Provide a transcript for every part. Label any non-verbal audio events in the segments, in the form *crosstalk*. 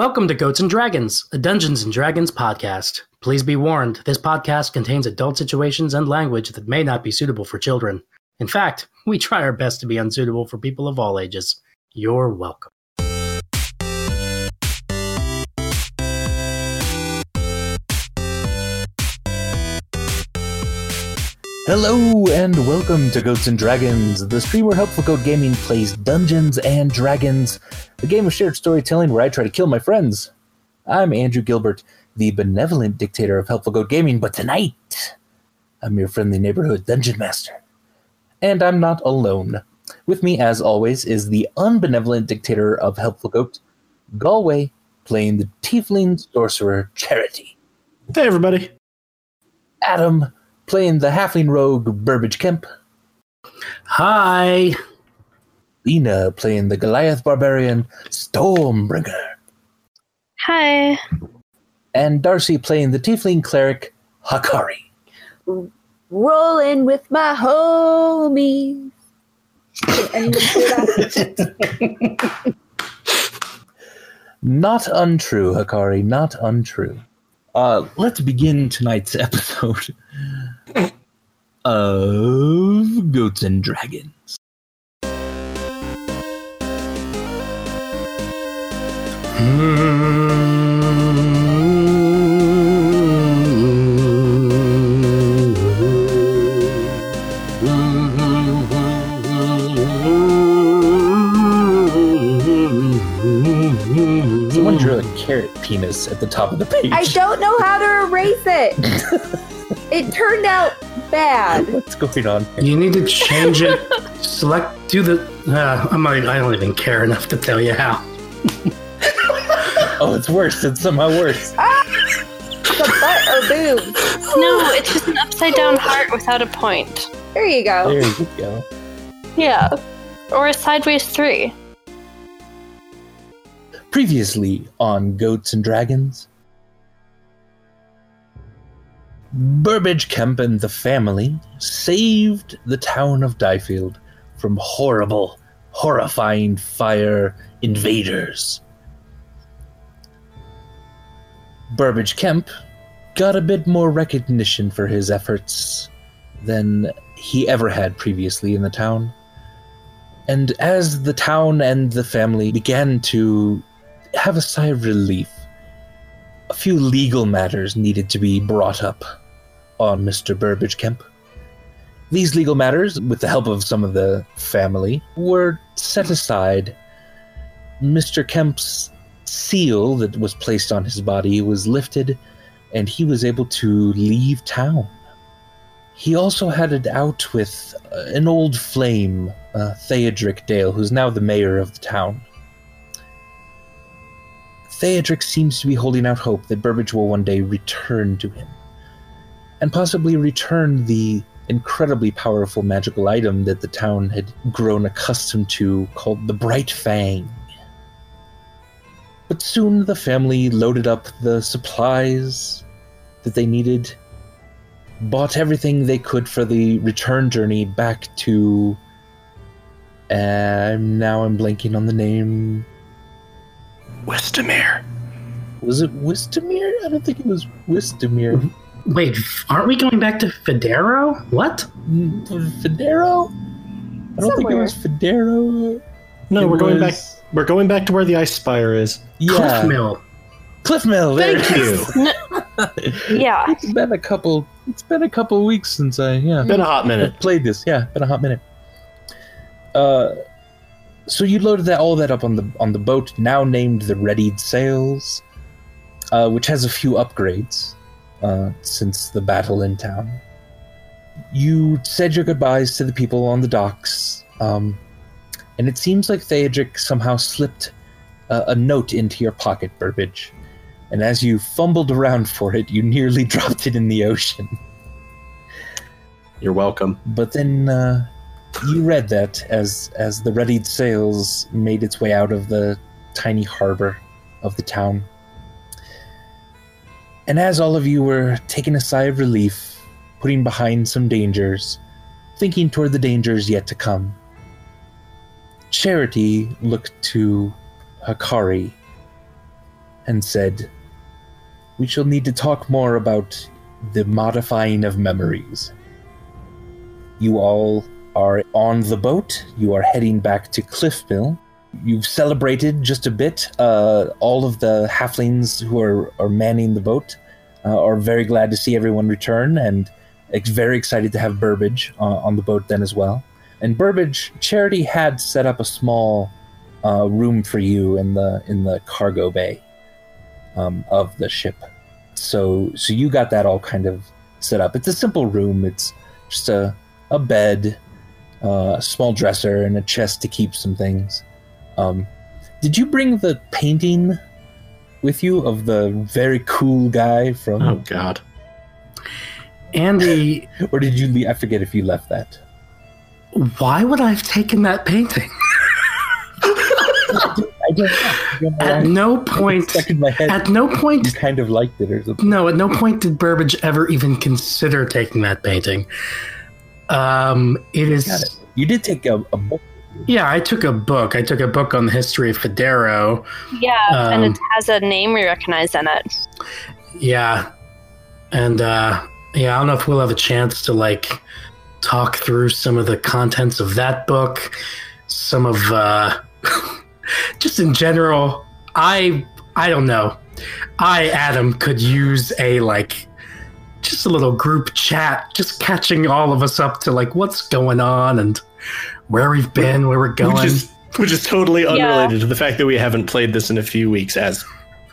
Welcome to Goats and Dragons, a Dungeons and Dragons podcast. Please be warned, this podcast contains adult situations and language that may not be suitable for children. In fact, we try our best to be unsuitable for people of all ages. You're welcome. Hello and welcome to Goats and Dragons, the stream where Helpful Goat Gaming plays Dungeons and Dragons, a game of shared storytelling where I try to kill my friends. I'm Andrew Gilbert, the benevolent dictator of Helpful Goat Gaming, but tonight I'm your friendly neighborhood dungeon master. And I'm not alone. With me, as always, is the unbenevolent dictator of Helpful Goat, Galway, playing the Tiefling Sorcerer Charity. Hey, everybody. Adam, playing the halfling rogue Burbage Kemp. Hi. Lena playing the Goliath barbarian Stormbringer. Hi. And Darcy playing the tiefling cleric Hakari. Rolling with my homies. Can anyone say that? Not untrue, Hakari, not untrue. Uh, let's begin tonight's *laughs* episode of Goats and Dragons. Someone drew a carrot penis at the top of the page. I don't know how to erase it. *laughs* it turned out bad. *laughs* What's going on here? You need to change it. Select, do the. Uh, I'm not, I don't even care enough to tell you how. *laughs* Oh, it's worse. It's somehow worse. *laughs* The butt or boobs. No, it's just an upside down heart without a point. There you go. There you go. Yeah. Or a sideways three. Previously on Goats and Dragons, Burbage Kemp and the family saved the town of Diefield from horrible, horrifying fire invaders. Burbage Kemp got a bit more recognition for his efforts than he ever had previously in the town. And as the town and the family began to have a sigh of relief, a few legal matters needed to be brought up on Mr. Burbage Kemp. These legal matters, with the help of some of the family, were set aside. Mr. Kemp's seal that was placed on his body was lifted, and he was able to leave town. He also had it out with uh, an old flame, uh, Theodric Dale, who's now the mayor of the town. Theodric seems to be holding out hope that Burbage will one day return to him, and possibly return the incredibly powerful magical item that the town had grown accustomed to called the Bright Fang. But soon the family loaded up the supplies that they needed, bought everything they could for the return journey back to. And now I'm blanking on the name. Westamere. Was it Wistamere? I don't think it was Wistamere. Mm-hmm. Wait, aren't we going back to Federo? What? Federo? I don't think it was Federo. No, It we're going back. We're going back to where the ice spire is. Yeah, Cliff Mill. Cliff Mill. there Thank you. *laughs* Yeah. It's been a couple. It's been a couple weeks since I yeah Been a hot minute. *laughs* played this. Yeah, been a hot minute. Uh, so you loaded that all that up on the on the boat, now named the Readied Sails, uh, which has a few upgrades uh, since the battle in town. You said your goodbyes to the people on the docks, um, and it seems like Theodric somehow slipped a, a note into your pocket, Burbage. And as you fumbled around for it, you nearly *laughs* dropped it in the ocean. You're welcome. But then uh, you read that as as the readied sails made its way out of the tiny harbor of the town. And as all of you were taking a sigh of relief, putting behind some dangers, thinking toward the dangers yet to come, Charity looked to Hakari and said, We shall need to talk more about the modifying of memories. You all are on the boat. You are heading back to Cliffmill. You've celebrated just a bit. Uh, all of the halflings who are, are manning the boat uh, are very glad to see everyone return and very excited to have Burbage uh, on the boat then as well. And Burbage, Charity had set up a small uh, room for you in the in the cargo bay um, of the ship. So so you got that all kind of set up. It's a simple room. It's just a a bed, uh, a small dresser, and a chest to keep some things. Um, did you bring the painting with you of the very cool guy from, Oh God. Andy, *laughs* or did you? Le- I forget if you left that. why would I have taken that painting? I *laughs* don't. I don't know At no point, stuck in my head. at no point you kind of liked it or something. No, at no point did Burbage ever even consider taking that painting. Um, it is. it. You did take a, a book. Yeah, I took a book. I took a book on the history of Federo. Yeah, and Um, it has a name we recognize in it. Yeah, and uh, yeah, I don't know if we'll have a chance to like talk through some of the contents of that book. Some of uh, *laughs* just in general. I I don't know. I Adam could use a like just a little group chat, just catching all of us up to like what's going on and where we've been, where we're going. Which is which is totally Yeah. unrelated to the fact that we haven't played this in a few weeks as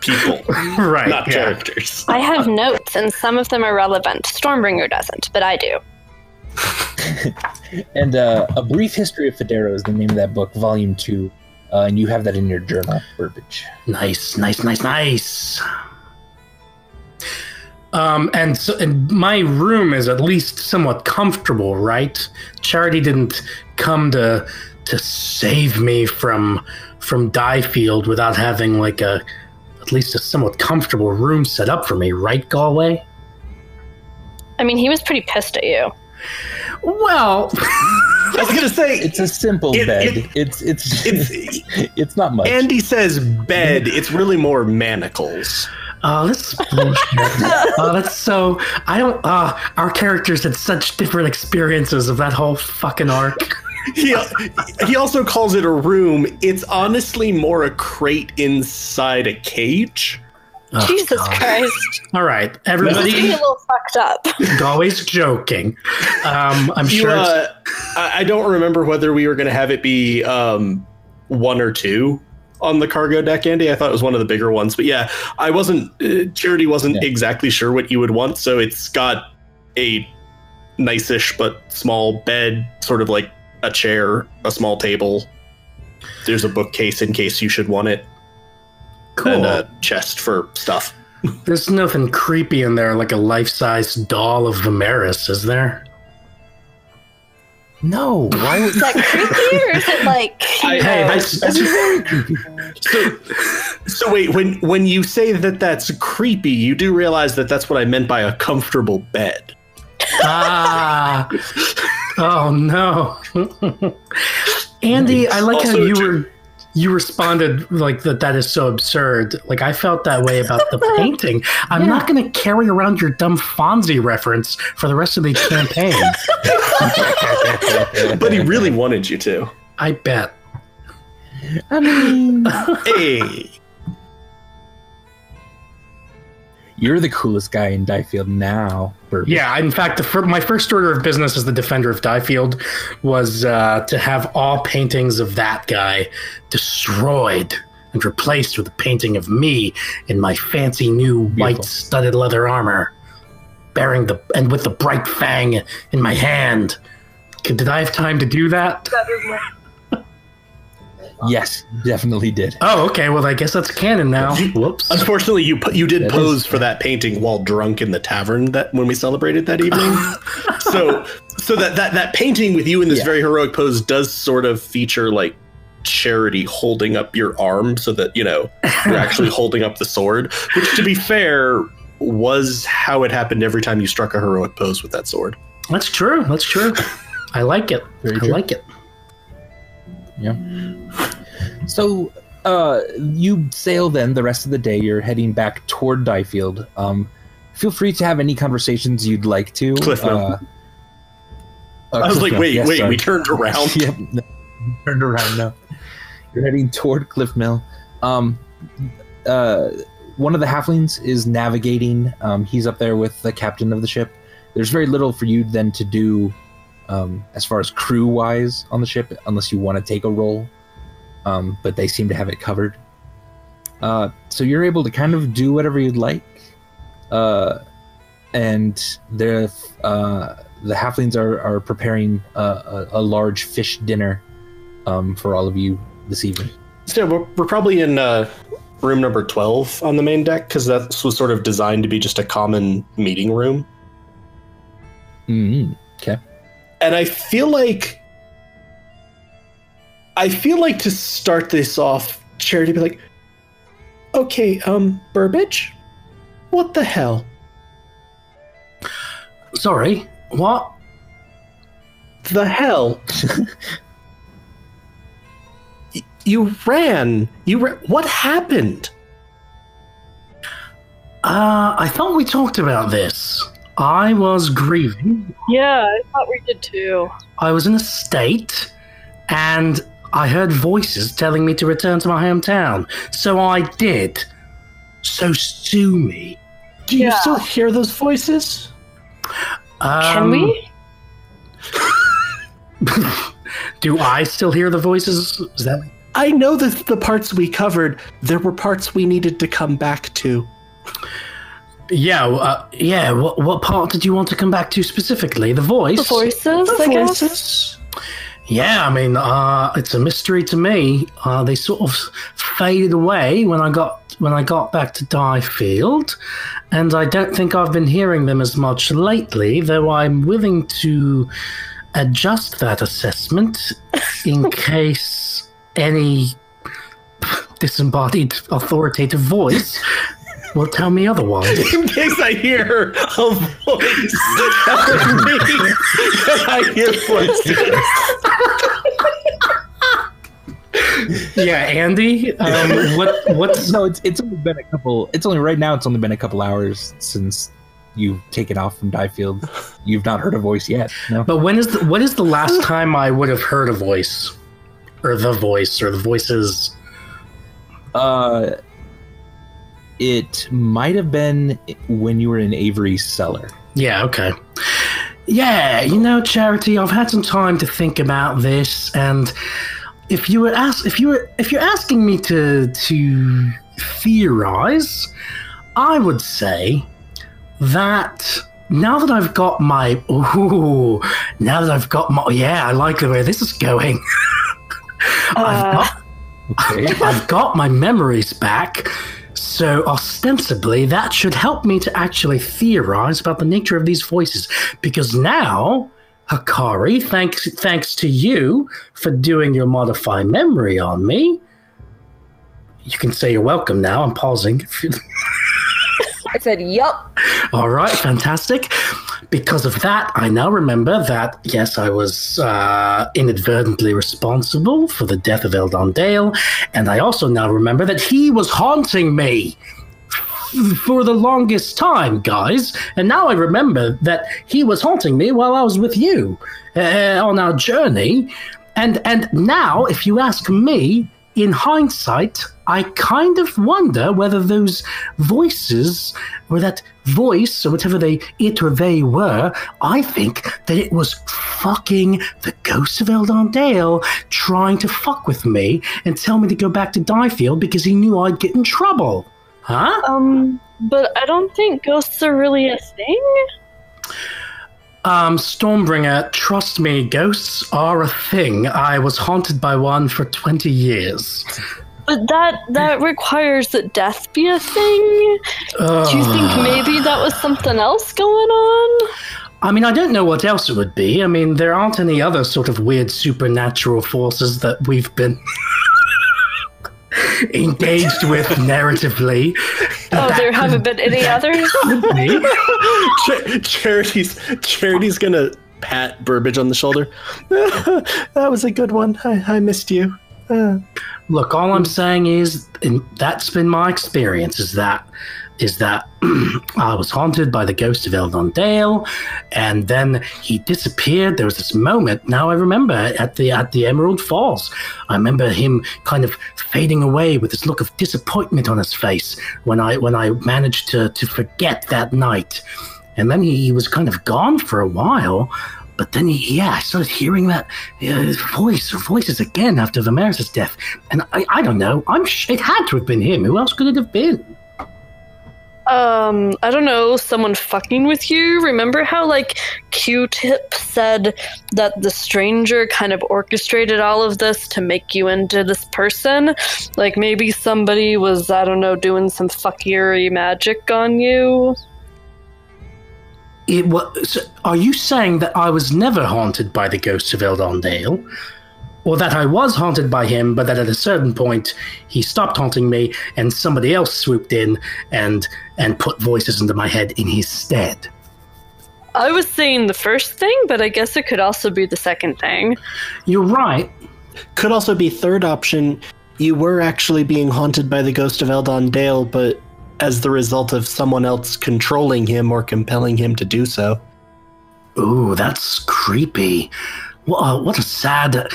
people, *laughs* right. not yeah. characters. I have notes, and some of them are relevant. Stormbringer doesn't, but I do. *laughs* And uh, A Brief History of Federo is the name of that book, Volume 2. Uh, and you have that in your journal, Burbage. Nice, nice, nice, nice. Um, and so and my room is at least somewhat comfortable, right? Charity didn't come to to save me from from Diefield without having like a at least a somewhat comfortable room set up for me, right, Galway? I mean, he was pretty pissed at you. Well, *laughs* I was gonna say It's a simple It- bed. it- it's it's it's *laughs* it's not much. Andy says bed. *laughs* It's really more manacles. Oh, this is bullshit. oh, *laughs* that's so. I don't. Uh, our characters had such different experiences of that whole fucking arc. He he also calls it a room. It's honestly more a crate inside a cage. Oh, Jesus God. Christ. All right, This is getting everybody. a little fucked up. always joking. Um, I'm You, sure. uh, I I don't remember whether we were going to have it be um, one or two on the cargo deck, Andy. I thought it was one of the bigger ones, but yeah, I wasn't. Uh, Charity wasn't Yeah. exactly sure what you would want, so it's got a nice-ish but small bed, sort of like a chair, a small table. There's a bookcase in case you should want it, cool. and a chest for stuff. *laughs* There's nothing creepy in there like a life-size doll of Vimeris, is there? No, why would Is that *laughs* creepy or is it like. I- Hey, that's, that's very creepy. So, so wait, when when you say that that's creepy, you do realize that that's what I meant by a comfortable bed. ah. *laughs* Oh no, *laughs* Andy. I like how you to- were. You responded like that. That is so absurd. Like I felt that way about the *laughs* painting. I'm Yeah. not going to carry around your dumb Fonzie reference for the rest of the campaign. *laughs* But he really wanted you to. I bet. I mean, Hey, you're the coolest guy in Diefield now, Burbage. Yeah, in fact, the fir- my first order of business as the defender of Diefield was uh, to have all paintings of that guy destroyed and replaced with a painting of me in my fancy new white studded leather armor, bearing the and with the bright fang in my hand. Did I have time to do that? Yes, definitely did. Oh, okay. Well, I guess that's canon now. Whoops. unfortunately, you pu- you did That pose is- for that painting while drunk in the tavern that when we celebrated that evening. *laughs* so, so that that that painting with you in this Yeah. very heroic pose does sort of feature like charity holding up your arm so that you know you're actually *laughs* holding up the sword which to be fair was how it happened every time you struck a heroic pose with that sword That's true. That's true. *laughs* I like it. Very I true. like it. So, uh, you sail then the rest of the day. You're heading back toward Diefield. Um, feel free to have any conversations you'd like to. Cliffmill. Uh, uh, I was like, wait, yes, wait, sorry. we turned around. *laughs* yep. no, Turned around No, You're heading toward Cliff Mill. Um, uh, one of the halflings is navigating. Um, he's up there with the captain of the ship. There's very little for you then to do um, as far as crew wise on the ship, unless you want to take a role. Um, but they seem to have it covered. Uh, so you're able to kind of do whatever you'd like. Uh, and the uh, the halflings are, are preparing a, a, a large fish dinner um, for all of you this evening. So we're, we're probably in uh, room number 12 on the main deck because that was sort of designed to be just a common meeting room. Mm-hmm. And I feel like. I feel like to start this off, Charity be like, okay, um, Burbage? What the hell? Sorry, what? The hell? Y- *laughs* you ran. You ra- What happened? Uh, I thought we talked about this. I was grieving. Yeah, I thought we did too. I was in a state, and I heard voices telling me to return to my hometown. So I did. So sue me. Do you still hear those voices? Can Um, we? *laughs* Do I still hear the voices? Is that I know that the parts we covered, there were parts we needed to come back to. Yeah, uh, yeah. What, what part did you want to come back to specifically? The voice. The voices, I guess. voices. Yeah, I mean, uh, it's a mystery to me. Uh, they sort of faded away when I got when I got back to Diefield, and I don't think I've been hearing them as much lately. Though I'm willing to adjust that assessment *laughs* in case any disembodied authoritative voice will tell me otherwise. In case I hear a voice telling me that I hear voices. yeah, Andy, um, what what's No, it's it's only been a couple. It's only right now. It's only been a couple hours since you've taken off from Diefield. You've not heard a voice yet. No. But when is the, what is the last time I would have heard a voice, or the voice, or the voices? Uh, it might have been when you were in Avery's cellar. Yeah, okay. Yeah, you know, Charity, I've had some time to think about this, and if you were ask, if you were, if you're asking me to to theorize, I would say that now that I've got my, ooh, now that I've got my, yeah, I like the way this is going. *laughs* I've Uh, got Okay. I've got my memories back, so ostensibly that should help me to actually theorize about the nature of these voices. Because now, Hakari, thanks thanks to you for doing your modify memory on me. You can say you're welcome now. I'm pausing. *laughs* I said, yup. All right, fantastic. Because of that, I now remember that, yes, I was uh, inadvertently responsible for the death of Eldon Dale, and I also now remember that he was haunting me for the longest time, guys. And now I remember that he was haunting me while I was with you uh, on our journey. And and now, if you ask me, in hindsight, I kind of wonder whether those voices, or that voice, or whatever they it or they were, I think that it was fucking the ghost of Eldon Dale trying to fuck with me and tell me to go back to Diefield because he knew I'd get in trouble. Huh? um, but I don't think ghosts are really a thing. Um, Stormbringer, trust me, ghosts are a thing. I was haunted by one for 20 years. But that that requires that death be a thing. Do you think maybe that was something else going on? I mean, I don't know what else it would be. I mean, there aren't any other sort of weird supernatural forces that we've been *laughs* engaged with narratively. Oh, there haven't been any others. been. *laughs* Cha- Charity's Charity's gonna pat Burbage on the shoulder. *laughs* that was a good one. I, I missed you. Uh. Look, all I'm saying is, and that's been my experience. Is that is that *clears throat* I was haunted by the ghost of Eldon Dale, and then he disappeared. There was this moment. Now I remember at the at the Emerald Falls. I remember him kind of fading away with this look of disappointment on his face when I when I managed to to forget that night, and then he, he was kind of gone for a while. But then, yeah, I started hearing that uh, voice voices again after Vimeris' death, and I, I don't know. I'm sh- it had to have been him. Who else could it have been? Um, I don't know, someone fucking with you. Remember how like Q-Tip said that the stranger kind of orchestrated all of this to make you into this person? Like maybe somebody was, I don't know, doing some fuckery magic on you. It was. Are you saying that I was never haunted by the ghost of Eldon Dale? Or that I was haunted by him, but that at a certain point he stopped haunting me and somebody else swooped in and and put voices into my head in his stead? I was saying the first thing, but I guess it could also be the second thing. You're right. Could also be third option. You were actually being haunted by the ghost of Eldon Dale, but as the result of someone else controlling him or compelling him to do so. Ooh, that's creepy. What a, what a sad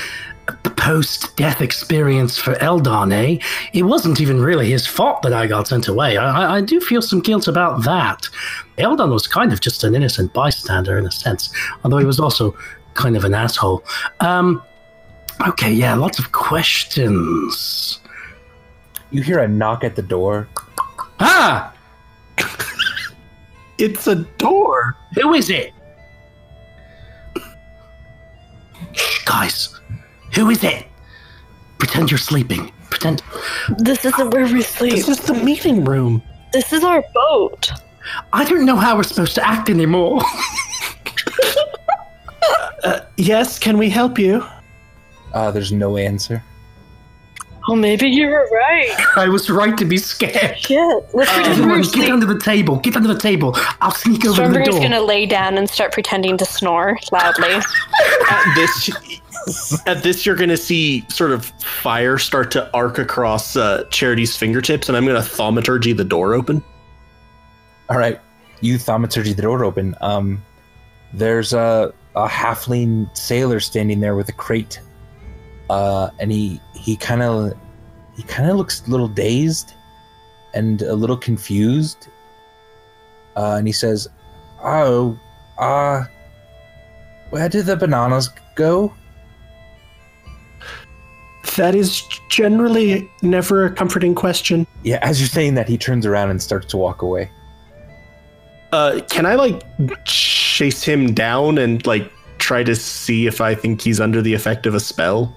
post death experience for Eldon, eh? It wasn't even really his fault that I got sent away. I, I do feel some guilt about that. Eldon was kind of just an innocent bystander in a sense, although he was also kind of an asshole. Um, okay, yeah, lots of questions. You hear a knock at the door. Ah! It's a door. Who is it? Guys, who is it? Pretend you're sleeping. Pretend. This isn't where we sleep. This is the meeting room. This is our boat. I don't know how we're supposed to act anymore. *laughs* Yes, can we help you? Uh, there's no answer. Oh, maybe you were right. *laughs* I was right to be scared. Shit. Let's pretend we're Everyone, get under the table. Get under the table. I'll sneak over to the Stormbringer's door. gonna lay down and start pretending to snore loudly. *laughs* At this, at this, you're gonna see sort of fire start to arc across uh, Charity's fingertips, and I'm gonna thaumaturgy the door open. All right, you thaumaturgy the door open. Um, there's a, a halfling sailor standing there with a crate, uh, and he he kind of he kind of looks a little dazed and a little confused. Uh, and he says, "Oh, uh, where did the bananas go?" That is generally never a comforting question. Yeah, as you're saying that, he turns around and starts to walk away. Uh, can I like chase him down and like try to see if I think he's under the effect of a spell?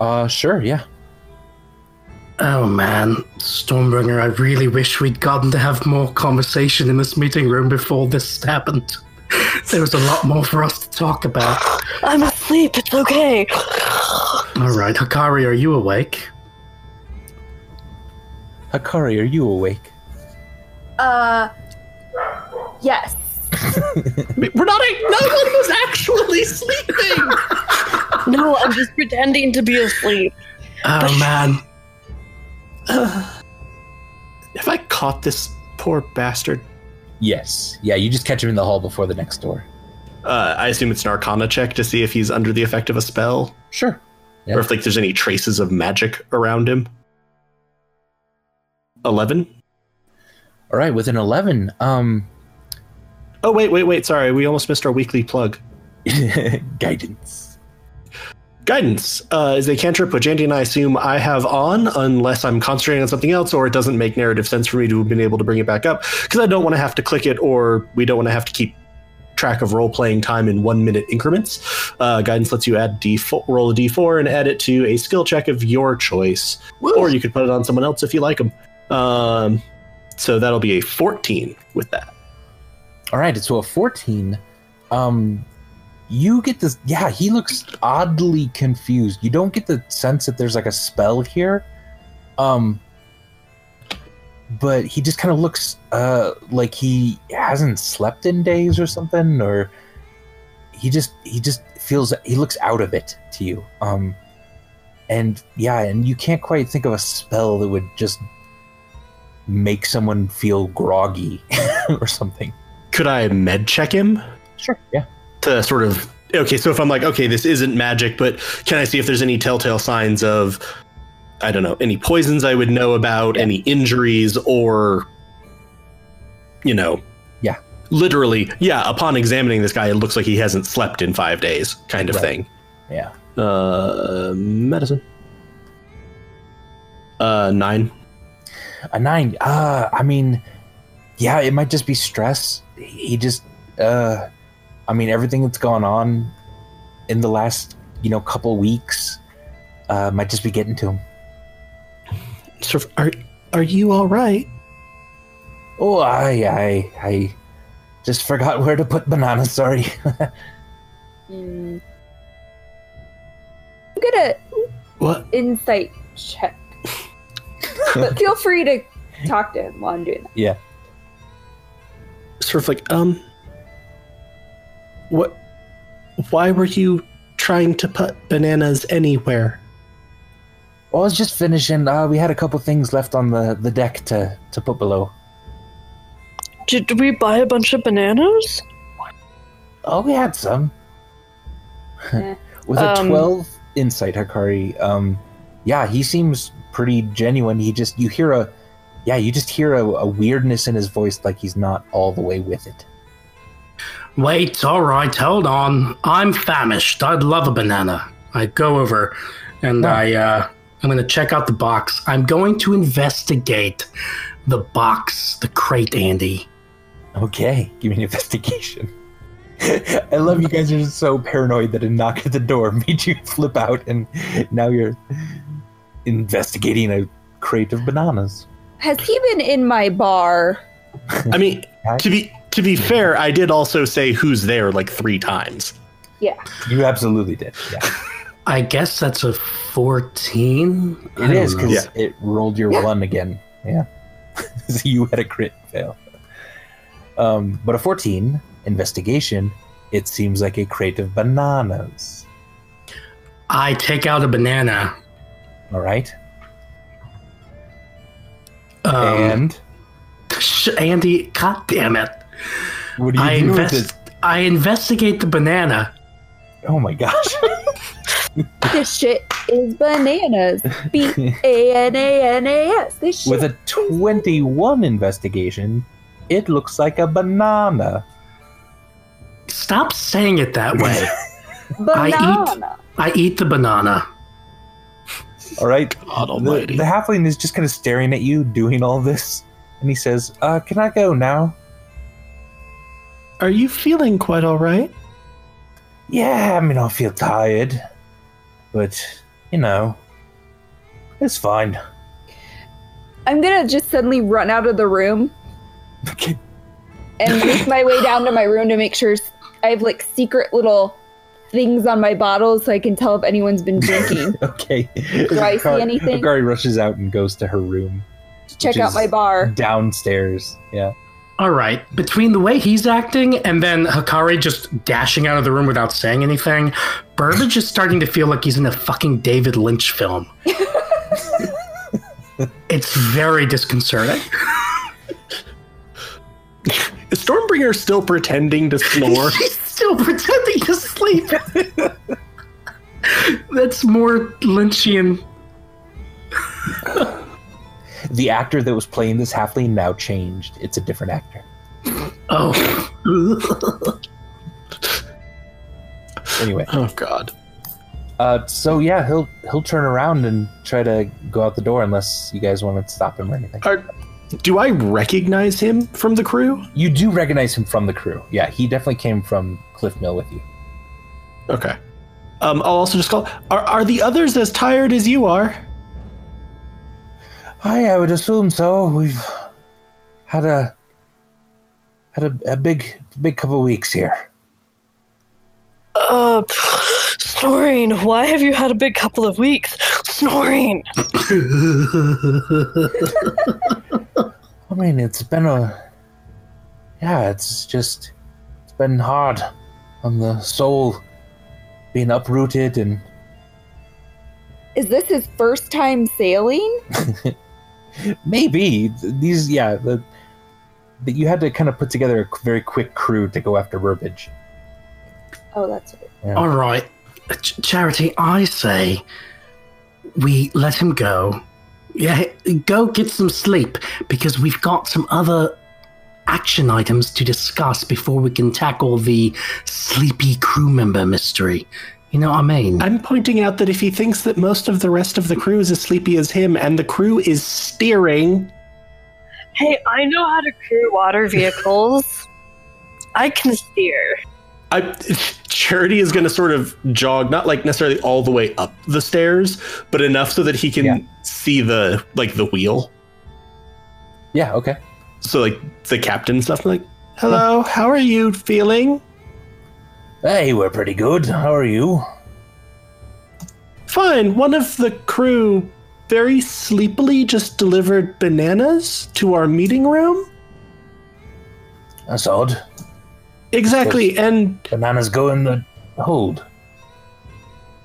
Uh, sure, yeah. Oh man, Stormbringer, I really wish we'd gotten to have more conversation in this meeting room before this happened. There was a lot more for us to talk about. I'm asleep. It's okay. All right, Hakari, are you awake? Hakari, are you awake? Uh, yes. *laughs* We're not. No one was actually sleeping. No, I'm just pretending to be asleep. Oh man, *sighs* Have I caught this poor bastard? Yes. Yeah, you just catch him in the hall before the next door. Uh, I assume it's an Arcana check to see if he's under the effect of a spell, Sure. Yeah. or if like there's any traces of magic around him. Eleven. All right, with an 11, um, Oh wait, wait, wait. Sorry, we almost missed our weekly plug. *laughs* guidance. Guidance uh, is a cantrip which Andy and I assume I have on, unless I'm concentrating on something else, or it doesn't make narrative sense for me to have been able to bring it back up because I don't want to have to click it, or we don't want to have to keep track of role playing time in one minute increments. Uh, guidance lets you add d4, roll a d4 and add it to a skill check of your choice, or you could put it on someone else if you like them. Um, so that'll be a 14 with that. All right, so a 14. Um, you get this. Yeah, he looks oddly confused. You don't get the sense that there's like a spell here. Um, but he just kind of looks uh like he hasn't slept in days or something, or he just he just feels he looks out of it to you. Um, and yeah, and you can't quite think of a spell that would just make someone feel groggy *laughs* or something. Could I med check him Sure. Yeah. To sort of okay? So if I'm like, okay, this isn't magic, but can I see if there's any telltale signs of I don't know any poisons I would know about, Yeah. any injuries, or you know, Yeah. literally, yeah. Upon examining this guy, it looks like he hasn't slept in five days, kind of Right. thing. Yeah. Uh, medicine. Uh, nine. A nine. Uh, I mean, yeah, it might just be stress. He just, uh, I mean, everything that's gone on in the last, you know, couple weeks, uh, might just be getting to him. Sort of, are are you all right? Oh, I, I, I just forgot where to put banana. Sorry. Mm. *laughs* I'm gonna What? insight check. but feel free to talk to him while I'm doing that. yeah. Sort of like, um, what? Why were you trying to put bananas anywhere? Well, I was just finishing. Uh, we had a couple things left on the, the deck to, to put below. Did we buy a bunch of bananas? Oh, we had some. *laughs* With a Um, 12 insight, Hakari, um, yeah, he seems pretty genuine. He just, you hear a, yeah, you just hear a, a weirdness in his voice like he's not all the way with it. Wait, all right, hold on. I'm famished. I'd love a banana. I go over and Oh. I uh I'm gonna check out the box. I'm going to investigate the box, the crate, Andy. Okay, give me an investigation. *laughs* I love you guys are just so paranoid that a knock at the door *laughs* made you flip out, and now you're investigating a crate of bananas. Has he been in my bar? I mean, *laughs* to be to be fair, I did also say who's there like three times. Yeah. You absolutely did. Yeah, *laughs* I guess that's a 14. It is it don't is know. because it rolled your Yeah. one again. Yeah, *laughs* so you had a crit fail. Um, but a fourteen investigation. It seems like a crate of bananas. I take out a banana. All right, Um, and sh- Andy, god damn it. What do you I do with invest it? I investigate the banana. Oh my gosh! *laughs* This shit is bananas. *laughs* B A N A N A S. This shit. With a 21 investigation, it looks like a banana. Stop saying it that way. *laughs* I eat- banana. I eat the banana. All right. God The, Almighty! the halfling is just kind of staring at you, doing all this, and he says, "Uh, can I go now?" Are you feeling quite all right? Yeah, I mean, I feel tired, but you know, it's fine. I'm gonna just suddenly run out of the room Okay. and make my way down to my room to make sure I have like secret little things on my bottles so I can tell if anyone's been drinking. *laughs* Okay. Do I see anything? Hakari rushes out and goes to her room To Check out my bar. downstairs. Yeah. All right. Between the way he's acting and then Hakari just dashing out of the room without saying anything, Burbage is starting to feel like he's in a fucking David Lynch film. *laughs* it's very disconcerting. Is Stormbringer still pretending to *laughs* snore? He's still pretending to sleep. *laughs* That's more Lynchian. The actor that was playing this halfling now changed. It's a different actor. Oh. Anyway, oh God! uh, so yeah, he'll he'll turn around and try to go out the door unless you guys want to stop him or anything. Are, do I recognize him from the crew? You do recognize him from the crew. Yeah, he definitely came from Cliff Mill with you. Okay. Um, I'll also just call. Are are the others as tired as you are? Hi, I would assume so. We've had a had a, a big big couple weeks here. Uh, snoring. Why have you had a big couple of weeks? Snoring. *laughs* I mean, it's been a yeah, it's just it's been hard on the soul being uprooted and Is this his first time sailing? *laughs* Maybe these, yeah. The, the, you had to kind of put together a very quick crew to go after Burbage. Oh, that's it. Yeah. All right, Ch- Charity, I say we let him go. Yeah, go get some sleep because we've got some other action items to discuss before we can tackle the sleepy crew member mystery. You know what I mean? I'm pointing out that if he thinks that most of the rest of the crew is as sleepy as him and the crew is steering, Hey, I know how to crew water *laughs* vehicles. I can steer. I, Charity is going to sort of jog, not like necessarily all the way up the stairs, but enough so that he can Yeah. see the like the wheel. Yeah, okay. So like the captain stuff. Like, hello, how are you feeling? Hey, we're pretty good. How are you? Fine. One of the crew very sleepily just delivered bananas to our meeting room. That's odd. Exactly, and Bananas go in the hold.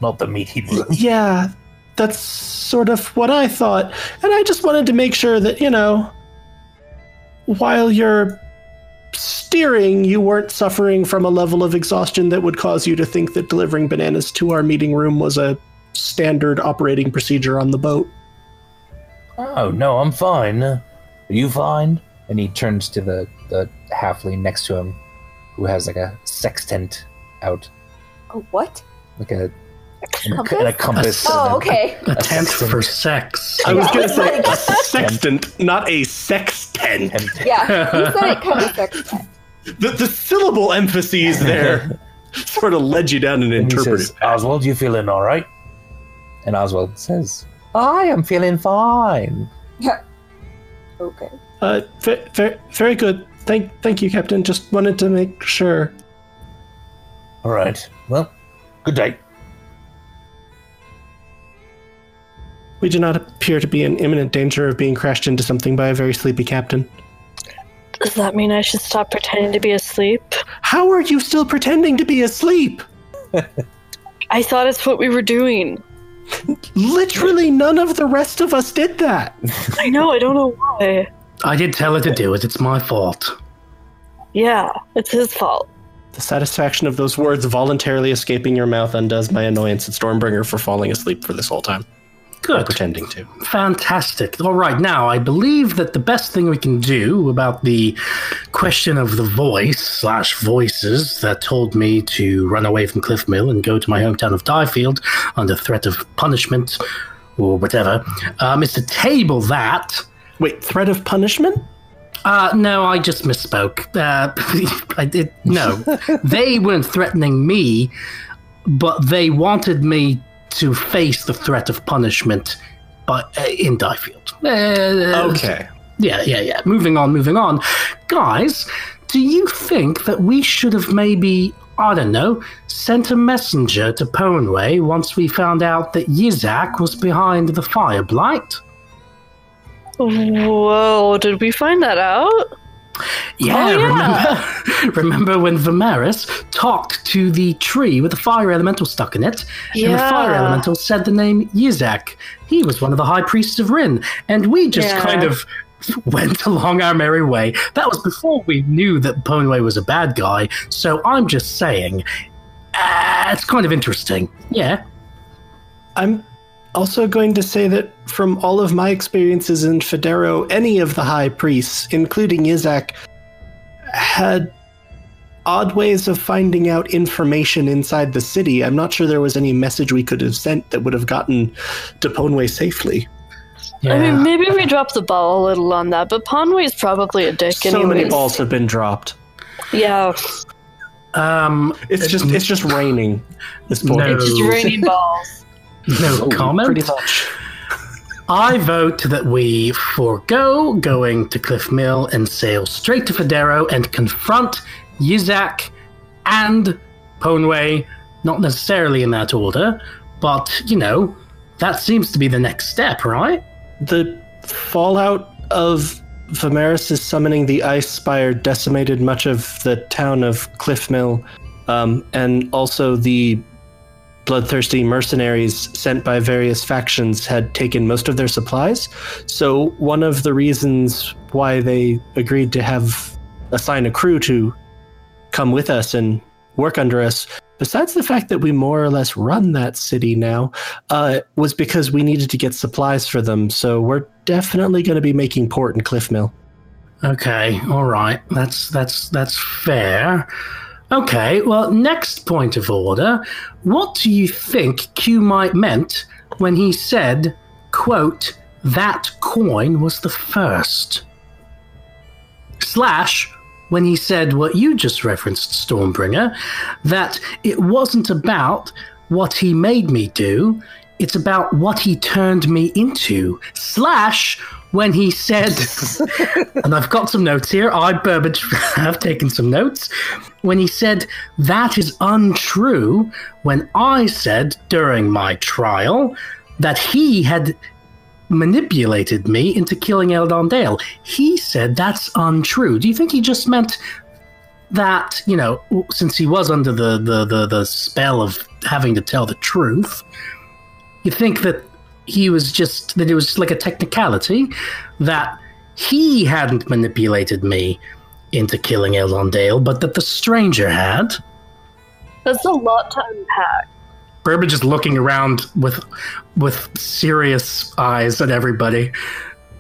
Not the meaty room. yeah, that's sort of what I thought. And I just wanted to make sure that, you know, while you're steering, you weren't suffering from a level of exhaustion that would cause you to think that delivering bananas to our meeting room was a standard operating procedure on the boat. Oh, no, I'm fine. Are you fine? And he turns to the, the halfling next to him who has like a sextant out. A what? Like a, and a, Compass? and a compass. Oh, and a- okay. a tent sextant. for sex. I was going to say a sextant, *laughs* not a sextant. tent. Yeah, you said it *laughs* kind of sextant. The, the syllable emphases there sort of led you down an And he interpretive. says, Oswald, you feeling all right? And Oswald says, I am feeling fine. Yeah. *laughs* okay. Uh, ve- ve- very good. Thank, thank you, Captain. Just wanted to make sure. All right. Well, good day. We do not appear to be in imminent danger of being crashed into something by a very sleepy captain. Does that mean I should stop pretending to be asleep? How are you still pretending to be asleep? *laughs* I thought it's what we were doing. Literally, none of the rest of us did that. I know, I don't know why. I did tell her to do it. It's my fault. Yeah, it's his fault. The satisfaction of those words voluntarily escaping your mouth undoes my annoyance at Stormbringer for falling asleep for this whole time. Good. pretending to. Fantastic. All right, now I believe that the best thing we can do about the question of the voice slash voices that told me to run away from Cliff Mill and go to my hometown of Diefield under threat of punishment or whatever um, is to table that. Wait, threat of punishment? Uh, no, I just misspoke. Uh, *laughs* I did no. *laughs* they weren't threatening me, but they wanted me to face the threat of punishment, but uh, in Diefield. Uh, Okay. Yeah, yeah, yeah. Moving on, moving on. Guys, do you think that we should have maybe, I don't know, sent a messenger to Ponway once we found out that Yizak was behind the fire blight? Whoa, did we find that out? Yeah, Oh, yeah. remember *laughs* remember when Vimeris talked to the tree with the fire elemental stuck in it? And the fire elemental said the name Yizak. He was one of the high priests of Rin. And we just Yeah. kind of *laughs* went along our merry way. That was before we knew that Ponway was a bad guy. So I'm just saying, uh, it's kind of interesting. Yeah. I'm also going to say that from all of my experiences in Federo, any of the high priests, including Yizak, had odd ways of finding out information inside the city. I'm not sure there was any message we could have sent that would have gotten to Ponway safely. Yeah. I mean, maybe we dropped the ball a little on that, but Ponway's probably a dick So many balls have been dropped. Yeah, um, It's just it's just raining. This point. No. it's just raining balls. *laughs* no *laughs* comment. Pretty much. I vote that we forego going to Cliff Mill and sail straight to Federo and confront Yizak and Ponway, not necessarily in that order, but, you know, that seems to be the next step, right? The fallout of Vimeris' summoning the Ice Spire decimated much of the town of Cliffmill, um, and also the bloodthirsty mercenaries sent by various factions had taken most of their supplies. So one of the reasons why they agreed to have assign a crew to come with us and work under us, besides the fact that we more or less run that city now, uh, was because we needed to get supplies for them. So we're definitely going to be making port in Cliffmill. Okay, all right. That's that's that's fair. Okay, well, next point of order. What do you think Q might meant when he said, quote, that coin was the first? Slash, when he said what you just referenced, Stormbringer, that it wasn't about what he made me do, it's about what he turned me into. Slash, when he said, *laughs* and I've got some notes here, I, Burbage, *laughs* have taken some notes. When he said, that is untrue, when I said during my trial that he had manipulated me into killing Eldon Dale. He said that's untrue. Do you think he just meant that, you know, since he was under the, the, the, the spell of having to tell the truth, you think that he was just, that it was like a technicality that he hadn't manipulated me into killing Eldon Dale, but that the stranger had? That's a lot to unpack. Burbage is looking around with with serious eyes at everybody.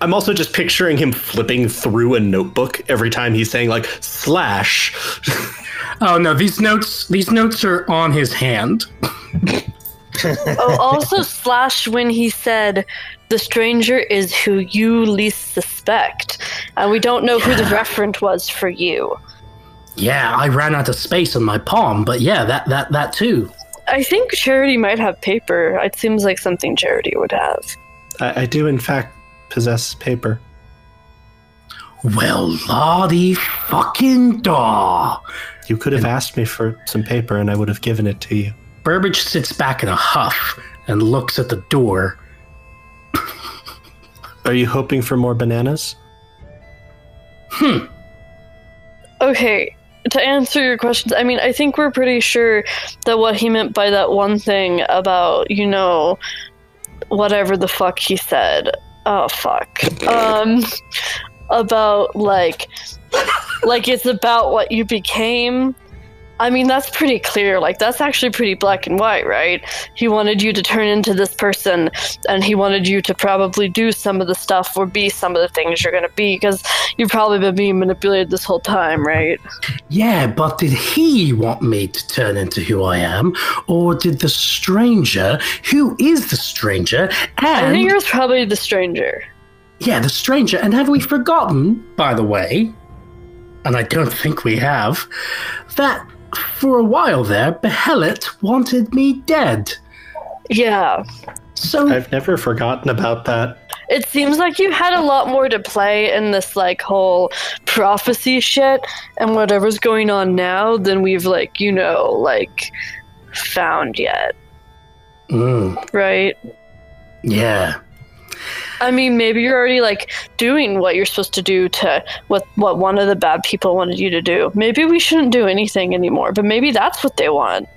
I'm also just picturing him flipping through a notebook every time he's saying like slash. *laughs* Oh no, these notes these notes are on his hand. *laughs* oh, *laughs* also slash when he said the stranger is who you least suspect, and we don't know who the referent was for you. Yeah, I ran out of space on my palm, but yeah, that that that too. I think Charity might have paper. It seems like something Charity would have. I, I do, in fact, possess paper. Well, lottie fucking daw. You could have asked me for some paper and I would have given it to you. Burbage sits back in a huff and looks at the door. Are you hoping for more bananas? Hmm. Okay, to answer your questions, I mean, I think we're pretty sure that what he meant by that one thing about, you know, whatever the fuck he said. Oh, fuck. Um, about, like, like it's about what you became. I mean, that's pretty clear. Like, that's actually pretty black and white, right? He wanted you to turn into this person, and he wanted you to probably do some of the stuff or be some of the things you're going to be, because you've probably been being manipulated this whole time, right? Yeah, but did he want me to turn into who I am, or did the stranger, who is the stranger, and I think it was probably the stranger. yeah, the stranger, and have we forgotten, by the way, and I don't think we have, that for a while there, Behelit wanted me dead. Yeah. So I've never forgotten about that. It seems like you had a lot more to play in this like whole prophecy shit and whatever's going on now than we've like, you know, like found yet, mm, right? yeah. I mean, maybe you're already like doing what you're supposed to do to what what one of the bad people wanted you to do. Maybe we shouldn't do anything anymore, but maybe that's what they want.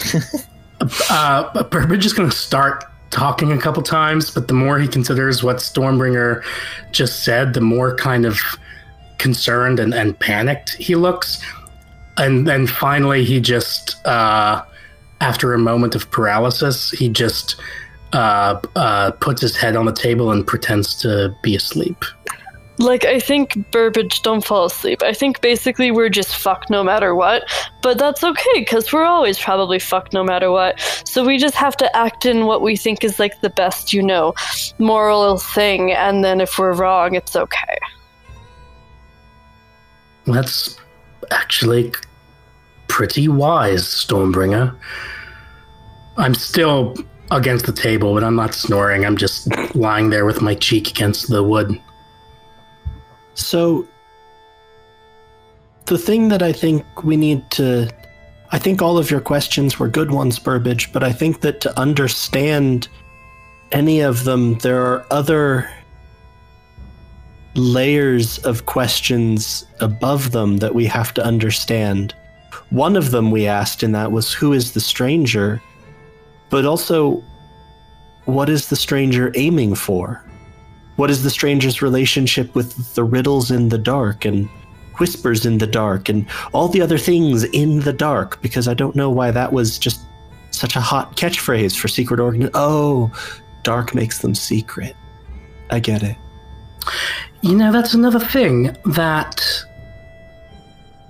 *laughs* Uh, Burbage is going to start talking a couple times, but the more he considers what Stormbringer just said, the more kind of concerned and, and panicked he looks. And then finally, he just, uh, after a moment of paralysis, he just uh, uh, puts his head on the table and pretends to be asleep. Like, I think Burbage, don't fall asleep. I think basically we're just fucked no matter what. But that's okay, because we're always probably fucked no matter what. So we just have to act in what we think is like the best, you know, moral thing. And then if we're wrong, it's okay. That's actually pretty wise, Stormbringer. I'm still against the table, but I'm not snoring. I'm just lying there with my cheek against the wood. So, the thing that I think we need to. I think all of your questions were good ones, Burbage, but I think that to understand any of them, there are other layers of questions above them that we have to understand. one of them we asked in that was who is the stranger, but also what is the stranger aiming for? What is the stranger's relationship with the riddles in the dark and whispers in the dark and all the other things in the dark? Because I don't know why that was just such a hot catchphrase for secret organ. Oh, dark makes them secret. I get it. You know, that's another thing that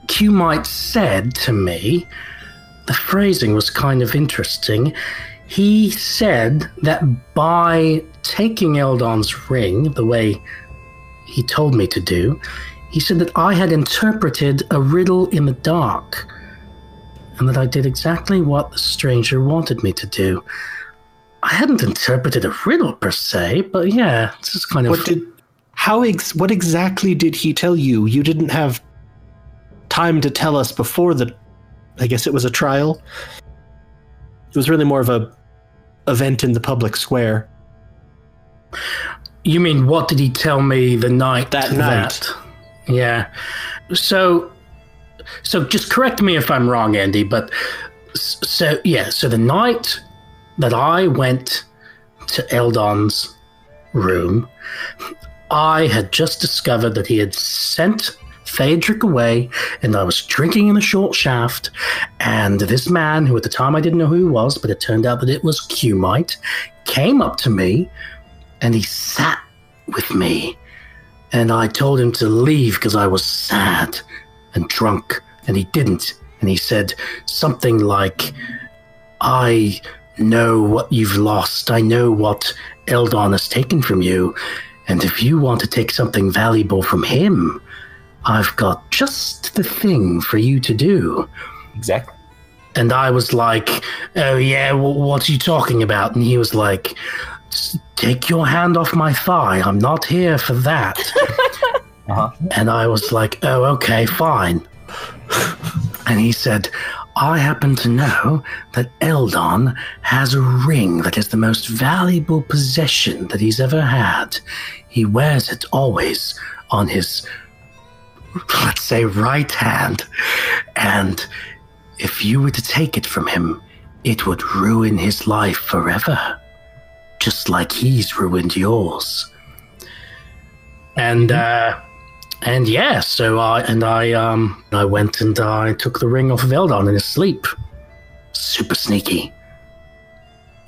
Q might said to me. The phrasing was kind of interesting. He said that by taking Eldon's ring the way he told me to do, he said that I had interpreted a riddle in the dark and that I did exactly what the stranger wanted me to do. I hadn't interpreted a riddle per se, but yeah, it's just kind of. What did how ex- what exactly did he tell you? You didn't have time to tell us before the I guess it was a trial. It was really more of a event in the public square. You mean what did he tell me the night That night. Yeah. So so just correct me if I'm wrong, Andy, but so yeah, so the night that I went to Eldon's room, I had just discovered that he had sent Phaedric away, and I was drinking in the short shaft, and this man, who at the time I didn't know who he was, but it turned out that it was Qmite, came up to me and he sat with me. And I told him to leave because I was sad and drunk, and he didn't. And he said something like, I know what you've lost. I know what Eldon has taken from you. And if you want to take something valuable from him, I've got just the thing for you to do. Exactly. And I was like, Oh, yeah, wh- what are you talking about? And he was like, Take your hand off my thigh. I'm not here for that. *laughs* Uh-huh. And I was like, Oh, okay, fine. And he said, I happen to know that Eldon has a ring that is the most valuable possession that he's ever had. He wears it always on his, let's say, right hand. And if you were to take it from him, it would ruin his life forever, just like he's ruined yours. And uh, and yeah, so I and I um I went and I took the ring off of Eldon in his sleep. Super sneaky.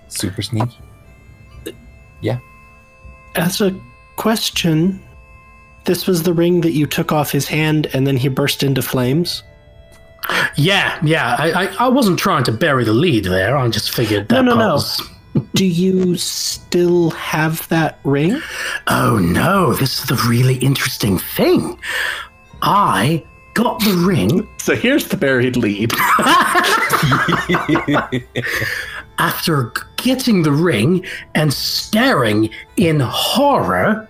Super sneaky. Yeah. As a question, this was the ring that you took off his hand and then he burst into flames? Yeah, yeah. I, I, I wasn't trying to bury the lead there. I just figured that No, no, part no. was- Do you still have that ring? Oh no, this is the really interesting thing. I got the ring *laughs* So here's the buried lead. *laughs* after getting the ring and staring in horror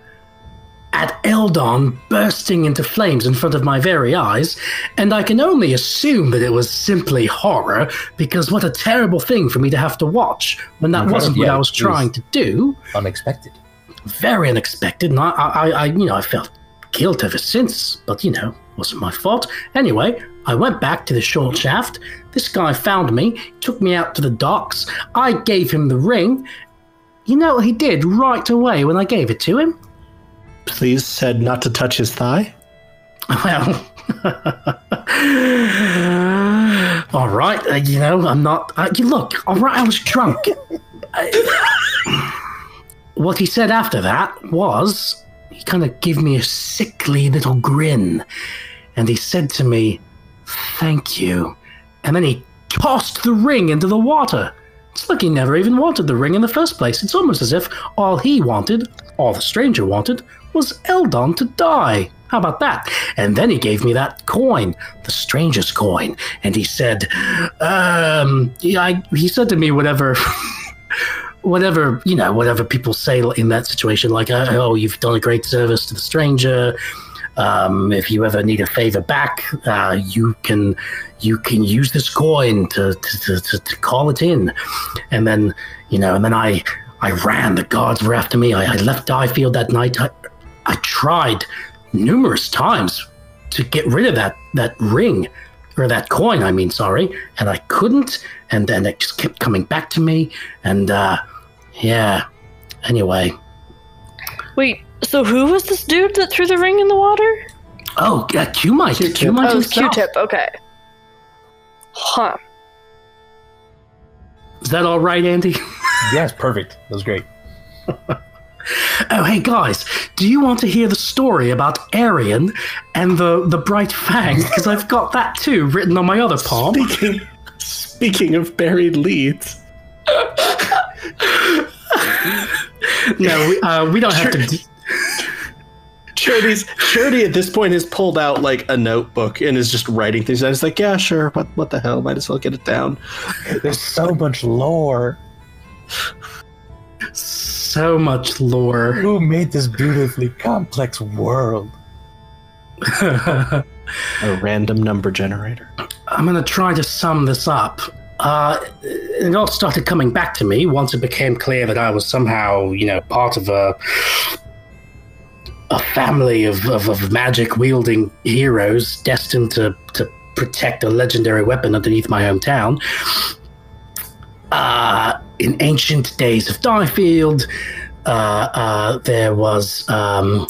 at Eldon bursting into flames in front of my very eyes, and I can only assume that it was simply horror because what a terrible thing for me to have to watch when that wasn't what yeah, I was it was- trying to do. Unexpected. Very unexpected, and I, I, I, you know, I felt guilt ever since, but you know, wasn't my fault. Anyway, I went back to the short shaft. This guy found me, took me out to the docks. I gave him the ring. You know what he did right away when I gave it to him? Please said not to touch his thigh. Well, *laughs* all right, uh, you know, I'm not. Uh, you look, all right, I was drunk. I- what he said after that was he kind of gave me a sickly little grin, and he said to me, "Thank you," and then he tossed the ring into the water. It's like he never even wanted the ring in the first place. It's almost as if all he wanted, all the stranger wanted, was Eldon to die. How about that? And then he gave me that coin, the stranger's coin, and he said, um, I, he said to me whatever, *laughs* whatever, you know, whatever people say in that situation, like, uh, oh, you've done a great service to the stranger. Um, if you ever need a favor back, uh, you can you can use this coin to, to, to, to, to call it in. And then, you know, and then I I ran. The guards were after me. I, I left Diefield that night. I, I tried numerous times to get rid of that that ring, or that coin, I mean, sorry, and I couldn't, and then it just kept coming back to me, and uh, yeah. Anyway, Wait, so who was this dude that threw the ring in the water? oh, uh, Q might, Q-tip. Q might oh, himself. Q-tip. Okay. Huh. Is that all right, Andy? Yes, perfect. That was great. *laughs* Oh, hey guys, do you want to hear the story about Erien and the the bright fang? *laughs* Because I've got that too written on my other palm. Speaking, speaking of buried leads, No, we, uh, we don't have to. d- Charity's Charity at this point has pulled out like a notebook and is just writing things. down. It's like, yeah, sure. What what the hell? Might as well get it down. There's so much lore. So *laughs* much lore. Who made this beautifully complex world? *laughs* A random number generator. I'm going to try to sum this up. Uh, it all started coming back to me once it became clear that I was somehow, you know, part of a a family of, of, of magic wielding heroes destined to, to protect a legendary weapon underneath my hometown. Uh, in ancient days of Diefield, uh, uh, there was, um,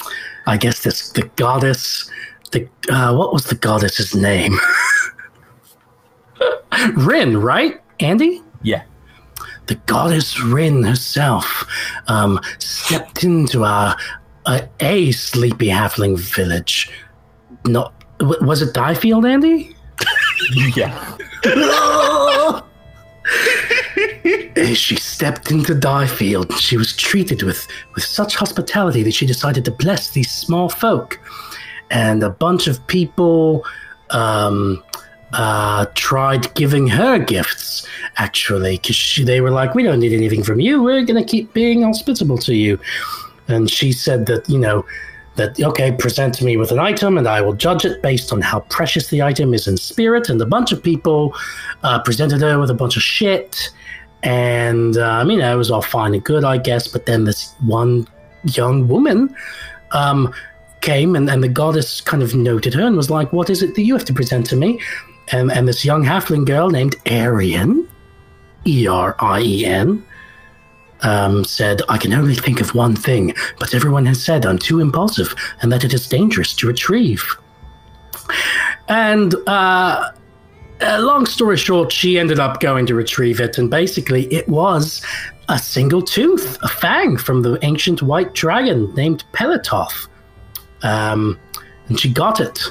I guess, this the goddess. The uh, what was the goddess's name? *laughs* Rin, right, Andy? Yeah. the goddess Rin herself um, stepped into our uh, a sleepy halfling village. Not w- was it Diefield, Andy? *laughs* Yeah. *laughs* She stepped into Diefield, she was treated with, with such hospitality that she decided to bless these small folk. And a bunch of people um, uh, tried giving her gifts, actually, because they were like, We don't need anything from you. We're going to keep being hospitable to you. And she said that, you know, that, okay, present me with an item and I will judge it based on how precious the item is in spirit. And a bunch of people uh, presented her with a bunch of shit. And, um, you know, it was all fine and good, I guess. But then this one young woman um, came and, and the goddess kind of noted her and was like, What is it that you have to present to me? And, and this young halfling girl named Erien, E R I E N, um, said, I can only think of one thing, but everyone has said I'm too impulsive and that it is dangerous to retrieve. And uh, uh, long story short, she ended up going to retrieve it, and basically, it was a single tooth, a fang from the ancient white dragon named Pelitoth. Um, and she got it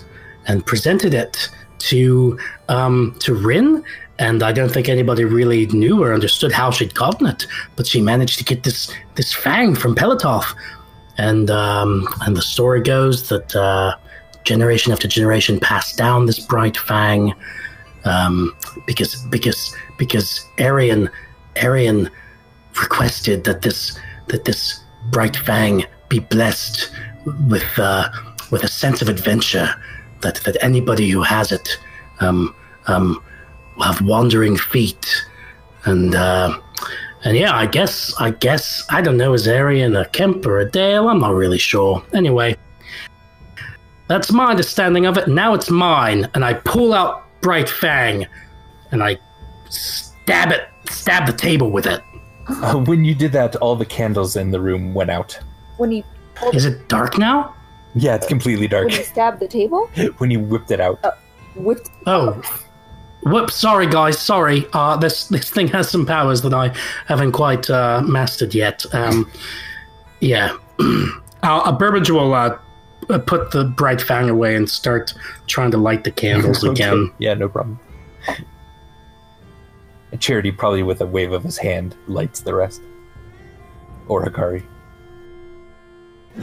and presented it to um, to Rin, and I don't think anybody really knew or understood how she'd gotten it, but she managed to get this this fang from Pelitoth. And um, and the story goes that uh, generation after generation passed down this bright fang um, because because because Erien Erien requested that this that this bright fang be blessed with uh, with a sense of adventure that that anybody who has it um, um, will have wandering feet. And uh, and yeah I guess I guess I don't know is Erien a Kemp or a Dale? I'm not really sure. Anyway that's my understanding of it. Now it's mine and I pull out Bright Fang and I stab it stab the table with it Uh, when you did that, all the candles in the room went out. When you is it dark now Yeah, it's completely dark. when you stab the table, *laughs* when you whipped it out. whipped. Oh, whoops! Sorry, guys. Sorry. Uh, this this thing has some powers that I haven't quite uh, mastered yet. Um, yeah. *clears throat* uh, uh, Burbage will uh, uh, put the bright fang away and start trying to light the candles *laughs* Okay. again. Yeah, no problem. And Charity, probably with a wave of his hand, lights the rest. Or Hakari.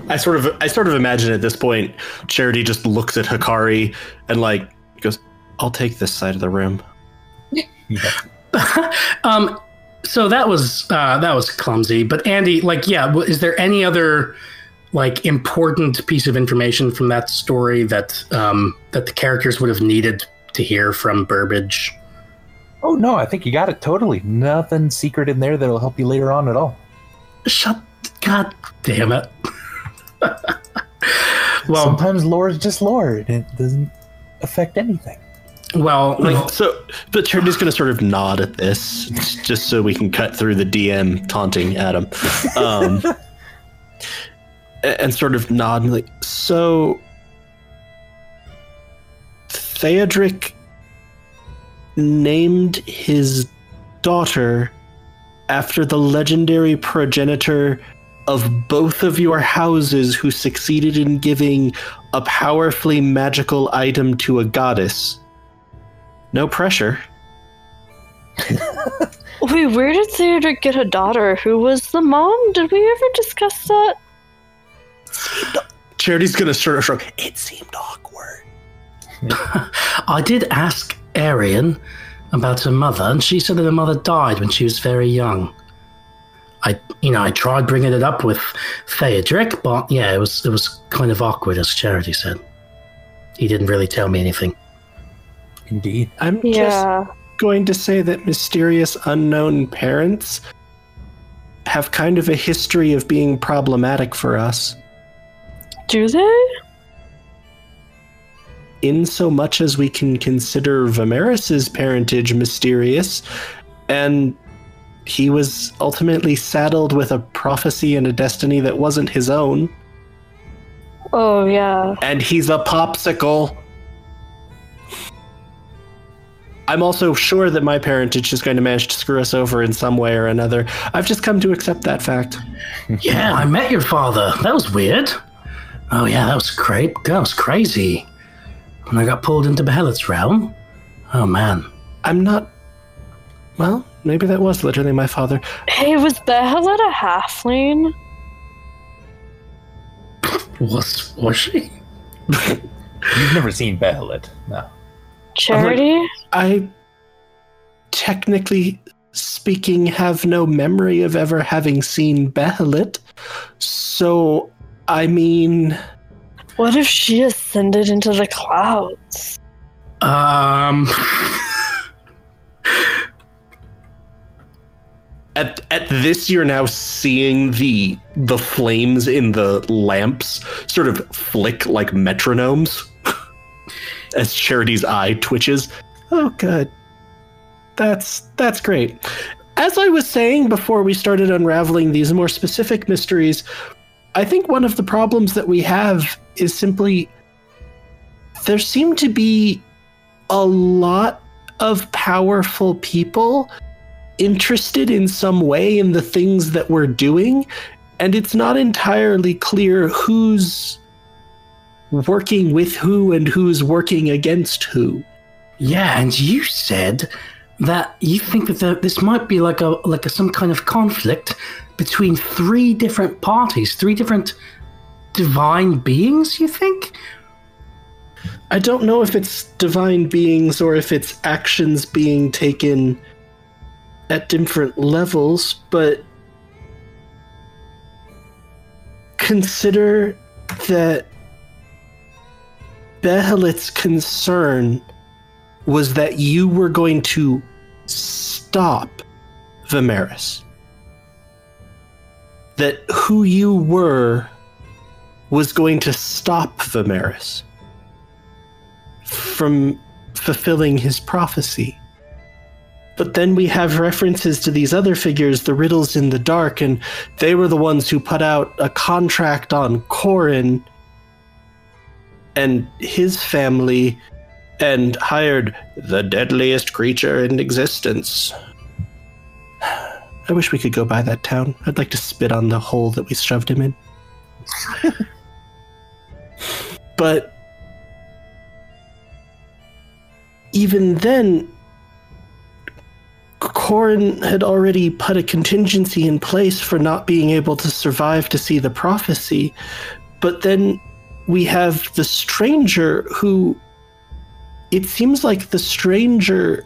I sort of I sort of imagine at this point, Charity just looks at Hakari and like goes, "I'll take this side of the room." Yeah. *laughs* um, so that was uh, that was clumsy. But Andy, like, yeah, is there any other like important piece of information from that story that um, that the characters would have needed to hear from Burbage? Oh no, I think you got it totally. Nothing secret in there that'll help you later on at all. Shut! God damn it! *laughs* well, Sometimes lore is just lore, and it doesn't affect anything. Well, Like so, but Charity's going to sort of nod at this, just so we can cut through the DM taunting Adam, um, a- *laughs* and sort of nod and like, so Theodric named his daughter after the legendary progenitor of both of your houses who succeeded in giving a powerfully magical item to a goddess. No pressure. *laughs* Wait, where did Theodric get a daughter? Who was the mom? Did we ever discuss that? *gasps* Charity's gonna sort of shrug. It seemed awkward. *laughs* I did ask Erien about her mother, and she said that her mother died when she was very young. I, you know, I tried bringing it up with Theodric, but yeah, it was it was kind of awkward, as Charity said. He didn't really tell me anything. Indeed. I'm just going to say that mysterious unknown parents have kind of a history of being problematic for us, Do they? in so much as we can consider Vimeris's parentage mysterious, and he was ultimately saddled with a prophecy and a destiny that wasn't his own, Oh yeah. and he's a popsicle. I'm also sure that my parentage is going to manage to screw us over in some way or another. I've just come to accept that fact. Yeah, I met your father. That was weird. Oh yeah, that was great. That was crazy. When I got pulled into Behelit's realm. Oh man. I'm not. Well, maybe that was literally my father. Hey, was Behelit a halfling? Was was she? You've never seen Behelit, no. Charity? I, technically speaking, have no memory of ever having seen Behelit. So, I mean, What if she ascended into the clouds? Um. At at this, you're now seeing the the flames in the lamps sort of flick like metronomes *laughs* as Charity's eye twitches. oh, good. That's that's great. As I was saying before we started unraveling these more specific mysteries, I think one of the problems that we have is simply there seem to be a lot of powerful people interested in some way in the things that we're doing, and it's not entirely clear who's working with who and who's working against who. Yeah, and you said that you think that this might be like a like a, some kind of conflict between three different parties, three different divine beings. You think? I don't know if it's divine beings or if it's actions being taken at different levels, but consider that Behelit's concern was that you were going to stop Vimeris. That who you were was going to stop Vimeris from fulfilling his prophecy. But then we have references to these other figures, the riddles in the dark, and they were the ones who put out a contract on Corin and his family and hired the deadliest creature in existence. I wish we could go by that town. I'd like to spit on the hole that we shoved him in. *laughs* but even then, Corin had already put a contingency in place for not being able to survive to see the prophecy. But then we have the stranger who. It seems like the stranger.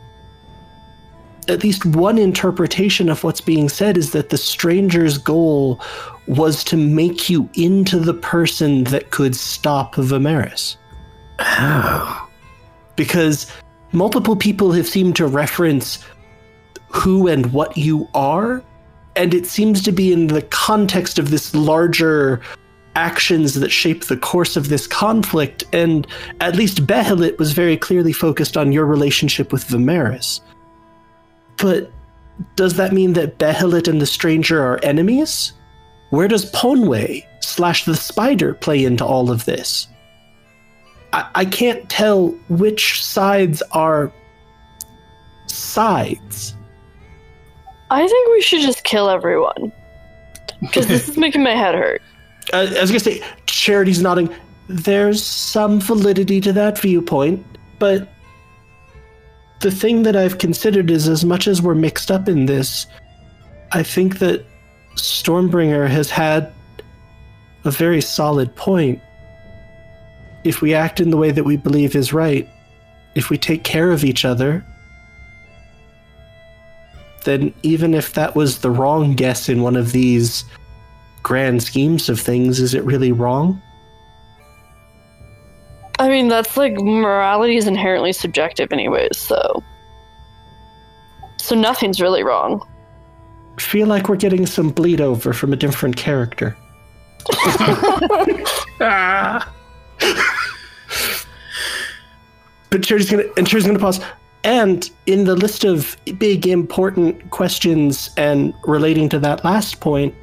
At least one interpretation of what's being said is that the stranger's goal was to make you into the person that could stop Vimeris Oh, because multiple people have seemed to reference who and what you are and it seems to be in the context of this larger actions that shape the course of this conflict, and at least Behelit was very clearly focused on your relationship with Vimeris. But does that mean that Behelit and the stranger are enemies? Where does Ponway slash the spider play into all of this? I, I can't tell which sides are sides. I think we should just kill everyone. Because this is making my head hurt. *laughs* Uh, I was gonna say, Charity's nodding. There's some validity to that viewpoint, but the thing that I've considered is as much as we're mixed up in this, I think that Stormbringer has had a very solid point. If we act in the way that we believe is right, if we take care of each other, then even if that was the wrong guess in one of these grand schemes of things, is it really wrong? I mean, that's like morality is inherently subjective, anyways. So, so nothing's really wrong. feel like we're getting some bleed over from a different character. Ah. *laughs* But Charity's gonna and Charity's gonna pause. And in the list of big important questions and relating to that last point,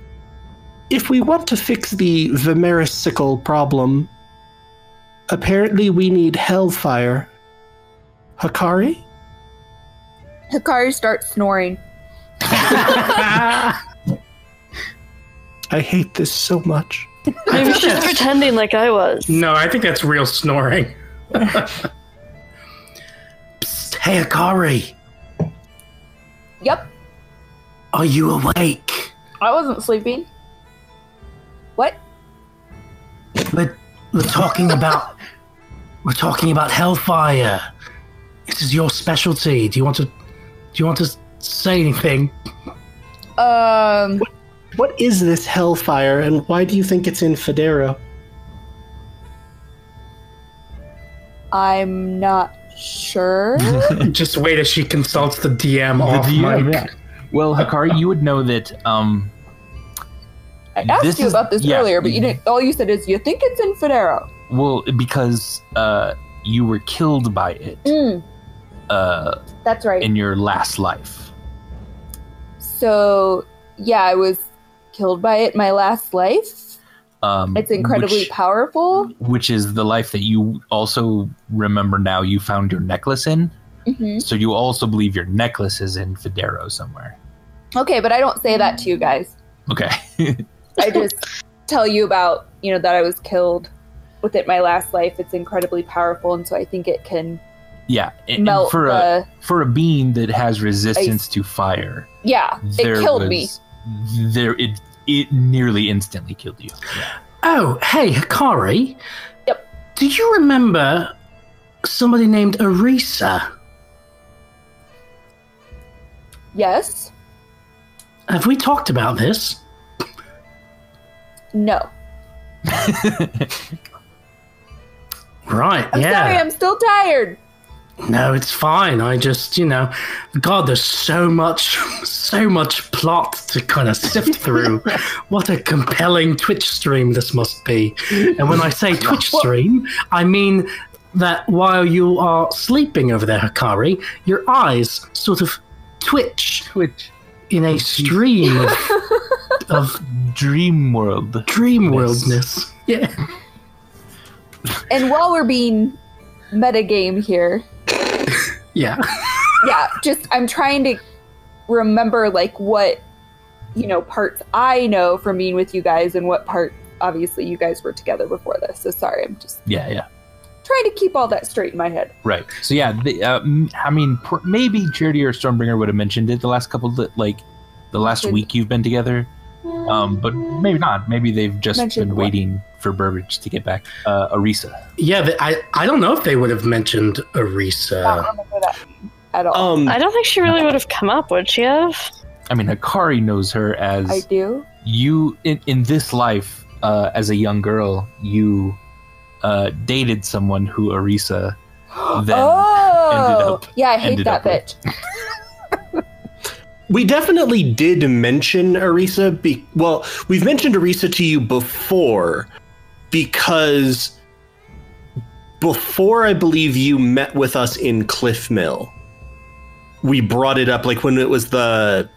if we want to fix the Vimerisical problem, apparently we need Hellfire. Hakari? Hikari starts snoring. *laughs* I hate this so much. Maybe she's pretending like I was. no, I think that's real snoring. Psst, hey, Hakari, Yep, are you awake? I wasn't sleeping. What? We're, we're talking about we're talking about Hellfire. This is your specialty. Do you want to do you want to say anything? Um, What is this Hellfire and why do you think it's in Federo? I'm not sure. *laughs* Just wait as she consults the DM The off DM, mic. yeah. Well, Hakari, you would know that um, I asked This you is- about this yeah. earlier, but you didn't. All you said is you think it's in Federo. well because uh, you were killed by it Mm, uh, that's right. in your last life. so yeah, I was killed by it my last life. Um, It's incredibly which, powerful. which is the life that you also remember now. You found your necklace in, hmm so you also believe your necklace is in Federo somewhere. Okay, but I don't say that to you guys. Okay. *laughs* I just tell you about you know that I was killed with it my last life. It's incredibly powerful, and so I think it can yeah, and- and melt for a for a being that has resistance to fire, Yeah, there it killed me. There, it it nearly instantly killed you. Yeah. Oh, hey, Hakari. Yep. Do you remember somebody named Arisa? Yes. Have we talked about this? No. *laughs* Right, I'm yeah. sorry. I'm still tired. No, it's fine. I just, you know, God, there's so much, *laughs* so much plot to kind of sift *laughs* through. what a compelling Twitch stream this must be. And when I say Twitch stream, I mean that while you are sleeping over there, Hakari, your eyes sort of twitch Twitch in a stream of, of Dream World. dream worldness. Yeah. *laughs* And while we're being metagame here, *laughs* Yeah. *laughs* yeah, just I'm trying to remember like what you know parts I know from being with you guys and what part obviously you guys were together before this. So sorry, I'm just Yeah, yeah. trying to keep all that straight in my head. Right. So yeah, the, uh, m- I mean, pr- maybe Charity or Stormbringer would have mentioned it the last couple, of, like the last Mentioned- week you've been together. Um, but maybe not. Maybe they've just Mentioned been what? waiting for Burbage to get back. Uh, Arisa. Yeah, but I, I don't know if they would have mentioned I Arisa. don't that at all. Um, I don't think she really would have come up, would she have? I mean, Hakari knows her as I do. you in, in this life. Uh, as a young girl, you uh, dated someone who Arisa *gasps* then ended oh, up- yeah, I hate that bitch. *laughs* we definitely did mention Arisa. Be- well, we've mentioned Arisa to you before because before I believe you met with us in Cliff Mill, we brought it up like when it was the.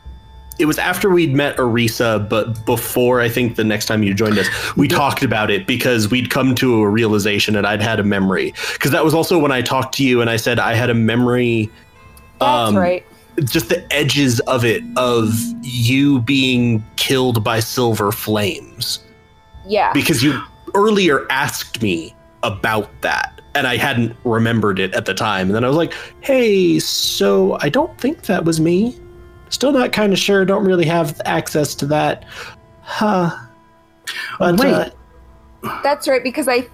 It was after we'd met Arisa, but before I think the next time you joined us, we talked about it because we'd come to a realization and I'd had a memory. Because that was also when I talked to you and I said I had a memory That's Um, right. Just the edges of it of you being killed by silver flames. Yeah. because you earlier asked me about that and I hadn't remembered it at the time. And then I was like hey so I don't think that was me. Still not kind of sure. Don't really have access to that. Huh. But Wait. uh, That's right because I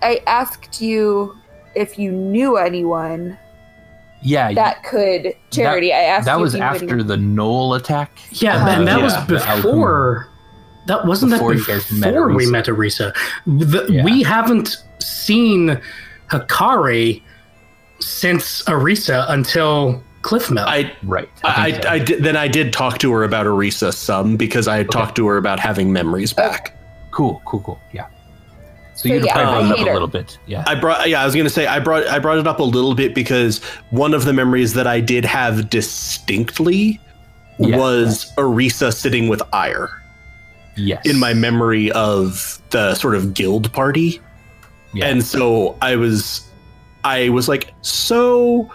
I asked you if you knew anyone Yeah, that could charity. I asked that you was if you knew after anyone- the Knoll attack. Yeah, Uh, and that yeah, was before. That wasn't Before that before met we Arisa. met Arisa. The, Yeah. We haven't seen Hakari since Arisa until Cliffmill. I Right. I, think so. I, I did, then I did talk to her about Arisa some because I had Okay. talked to her about having memories back. cool, cool, cool. Yeah. So, So, you yeah, probably brought it hate up a little bit. Yeah. I brought yeah, I was gonna say I brought I brought it up a little bit because one of the memories that I did have distinctly Yeah, was Arisa sitting with Ire yes. in my memory of the sort of guild party. Yeah. And so I was I was like, so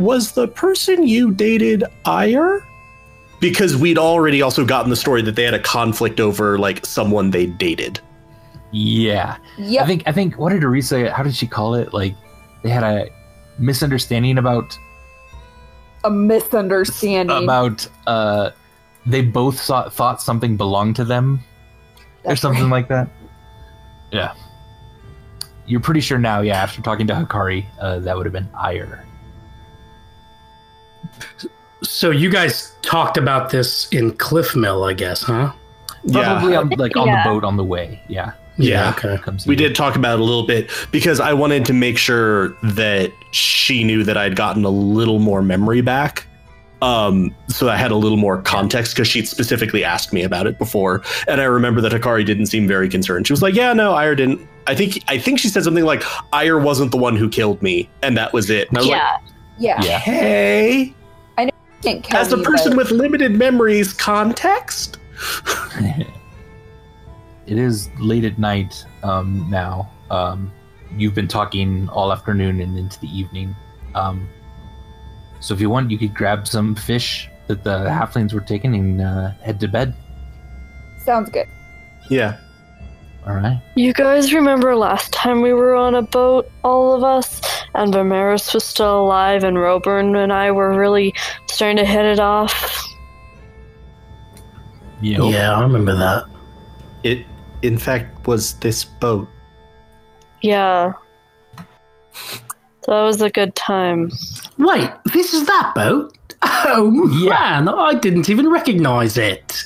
was the person you dated Ire? Because we'd already also gotten the story that they had a conflict over like someone they dated. Yeah. Yep. I think I think what did Arisa how did she call it? Like they had a misunderstanding about a misunderstanding. about uh they both saw, thought something belonged to them or something right. like that. Yeah. You're pretty sure now, yeah, after talking to Hakari, uh, that would have been Ire. so you guys talked about this in Cliffmill, I guess, huh? Probably on like on Yeah. the boat on the way. Yeah. Yeah. Okay. We did talk about it a little bit because I wanted to make sure that she knew that I'd gotten a little more memory back. Um, so I had a little more context because she'd specifically asked me about it before, and I remember that Hakari didn't seem very concerned. She was like, "Yeah, no, Ire didn't." I think I think she said something like, "Ire wasn't the one who killed me," and that was it. And I was Yeah. yeah. like, Yeah. "Hey, Can't kill as a me, person but- with limited memories, context." *laughs* it is late at night um, now. Um, you've been talking all afternoon and into the evening. Um, so if you want, you could grab some fish that the halflings were taking and uh, head to bed. sounds good. Yeah, All right. You guys remember last time we were on a boat, all of us, and Vimeris was still alive, and Roburn and I were really starting to hit it off? Yep. Yeah, I remember that. it in fact was this boat. Yeah. That was a good time. Wait, this is that boat? Oh Yeah. man, I didn't even recognize it.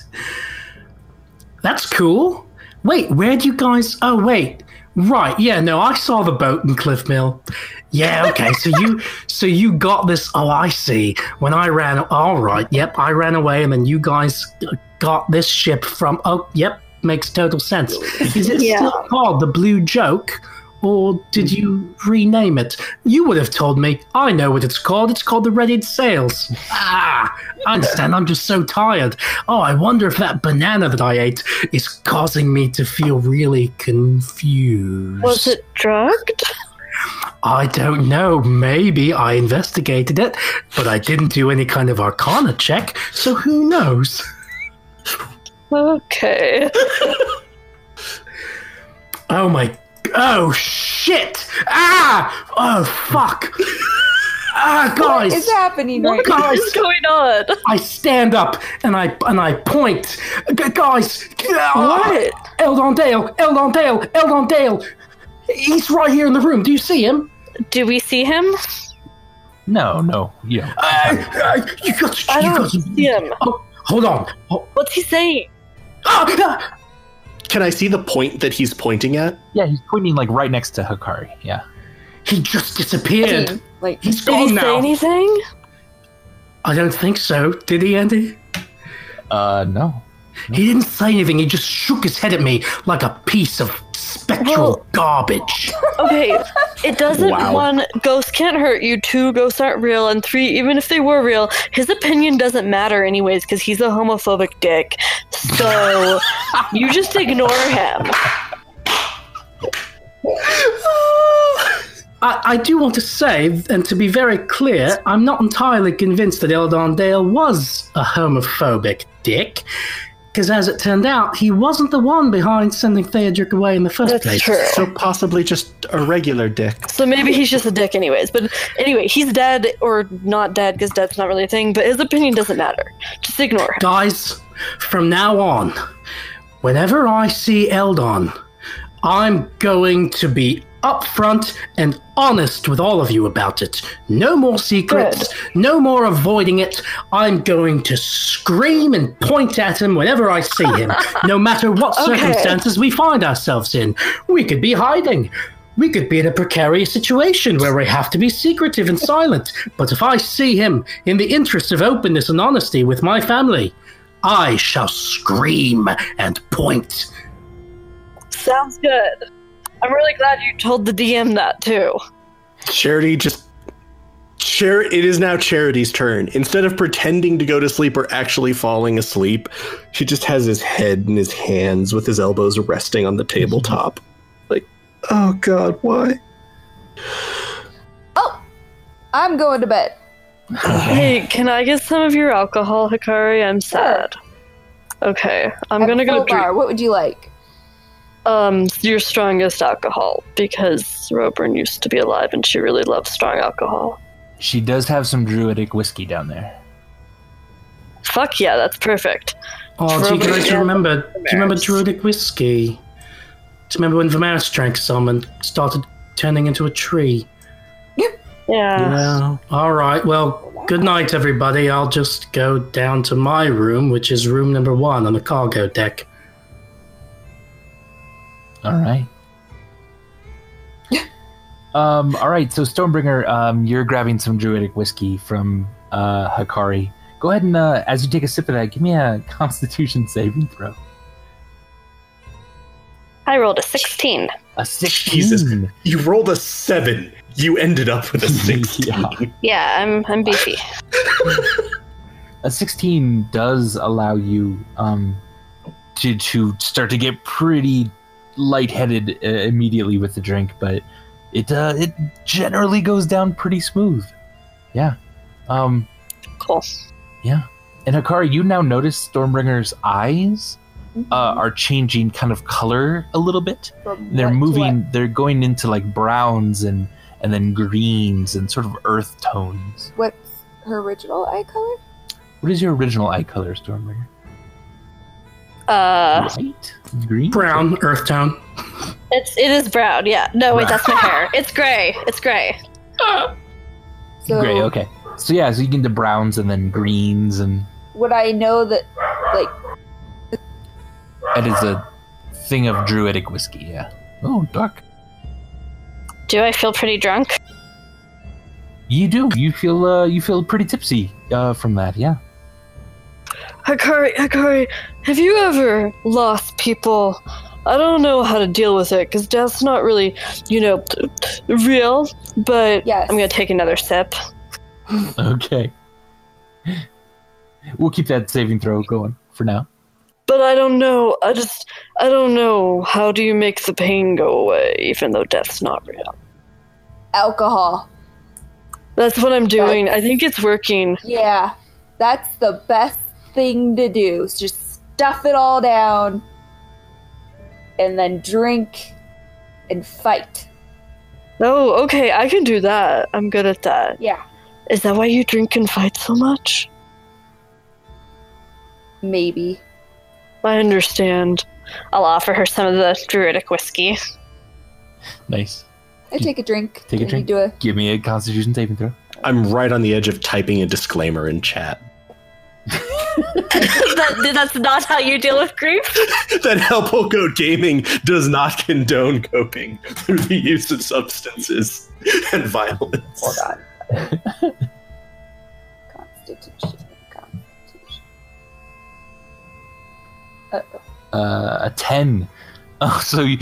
That's cool. Wait, where'd you guys? Oh wait, right. Yeah, no, I saw the boat in Cliff Mill. Yeah, okay. so you, *laughs* so you got this? Oh, I see. When I ran, all right. Yep, I ran away, and then you guys got this ship from. Oh, yep, makes total sense. Is it Yeah. still called the Blue Joke? Or did you rename it? You would have told me. I know what it's called. It's called the Reddit Sails. Ah, I understand. I'm just so tired. Oh, I wonder if that banana that I ate is causing me to feel really confused. Was it drugged? I don't know. Maybe I investigated it, but I didn't do any kind of arcana check, so who knows? Okay. *laughs* Oh my. Oh shit! Ah! Oh fuck! Ah, guys! What is happening right What now? Guys, is going on? I stand up and I and I point. G- guys, What? Eldon Dale, Eldon Dale, Eldon Dale. He's right here in the room. Do you see him? Do we see him? No, no. You don't. Uh, uh, you got. I you don't got. see him. Oh, hold on. Oh, What's he saying? Ah, ah. Can I see the point that he's pointing at? Yeah, he's pointing like right next to Hakari. Yeah. he just disappeared. Like He's Did he gone say now. anything? I don't think so. Did he, Andy? Uh, no. He didn't say anything. He just shook his head at me like a piece of spectral Well- garbage. *laughs* Okay, it doesn't. Wow. One, ghosts can't hurt you. Two, ghosts aren't real. And three, even if they were real, his opinion doesn't matter anyways because he's a homophobic dick. So *laughs* you just ignore him. I, I do want to say, and to be very clear, I'm not entirely convinced that Eldon Dale was a homophobic dick. Because as it turned out, he wasn't the one behind sending Theodric away in the first That's place. true. So possibly just a regular dick. So maybe he's just a dick, anyways. But anyway, he's dead or not dead because dead's not really a thing. But his opinion doesn't matter. Just ignore him. Guys, from now on, whenever I see Eldon, I'm going to be upfront and honest with all of you about it. No more secrets, no more avoiding it. I'm going to scream and point at him whenever I see him, *laughs* no matter what Okay. circumstances we find ourselves in. We could be hiding. We could be in a precarious situation where we have to be secretive and silent. But if I see him in the interest of openness and honesty with my family, I shall scream and point. Sounds good. I'm really glad you told the DM that too. Charity just. Char- it is now Charity's turn. Instead of pretending to go to sleep or actually falling asleep, she just has his head in his hands with his elbows resting on the tabletop. Like, oh god, why? Oh, I'm going to bed. *sighs* Hey, can I get some of your alcohol, Hakari? I'm sad. Okay, I'm I have gonna a go full drink. What would you like? Um your strongest alcohol because Roburn used to be alive and she really loves strong alcohol. She does have some druidic whiskey down there. Fuck yeah, that's perfect. Oh, do you guys remember? Do you remember Druidic whiskey? Do you remember when Vimeris drank some and started turning into a tree? Yeah. Yeah. All right. Well, good night, everybody. I'll just go down to my room, which is room number one on the cargo deck. All right. *laughs* um. All right. So Stormbringer, um, you're grabbing some druidic whiskey from uh, Hakari. Go ahead and, uh, as you take a sip of that, give me a *laughs* Constitution saving throw. I rolled a 16. A sixteen. Jesus. You rolled a seven. You ended up with a *laughs* 16. Yeah. Yeah, I'm I'm beefy. a 16 does allow you um, to to start to get pretty lightheaded uh, immediately with the drink, but it uh, it generally goes down pretty smooth. Yeah. Um, Cool. yeah. And Hakari, you now notice Stormbringer's eyes uh, are changing kind of color a little bit. From They're moving. They're going into like browns and and then greens and sort of earth tones. What's her original eye color? What is your original eye color, Stormbringer? Uh, green, Brown, earth tone. it's it is brown. Yeah. No, wait, that's my hair. It's gray. It's gray. So Gray. Okay. So yeah, so you get into browns and then greens, and would I know that? Like, that is a thing of druidic whiskey. Yeah. Oh, dark. Do I feel pretty drunk? You do. You feel. Uh, you feel pretty tipsy uh, from that. Yeah. Hakari, Hakari, have you ever lost people? I don't know how to deal with it because death's not really, you know, t- t- real. But Yes. I'm gonna take another sip. *laughs* Okay. We'll keep that saving throw going for now. But I don't know. I just, I don't know. How do you make the pain go away, even though death's not real? alcohol. That's what I'm doing. I think it's working. Yeah, that's the best thing to do. is just stuff it all down, and then drink and fight. Oh, okay. I can do that. I'm good at that. Yeah, Is that why you drink and fight so much? maybe. I understand. I'll offer her some of the druidic whiskey. Nice. I take a drink. Take a drink. Do a Give me a Constitution saving throw. I'm right on the edge of typing a disclaimer in chat. *laughs* *laughs* that, that's not how you deal with grief. *laughs* that Helpful Goat Gaming does not condone coping through the use of substances and violence. hold on. Constitution. Constitution. Uh-oh. Uh, a ten. *laughs* Oh, so you-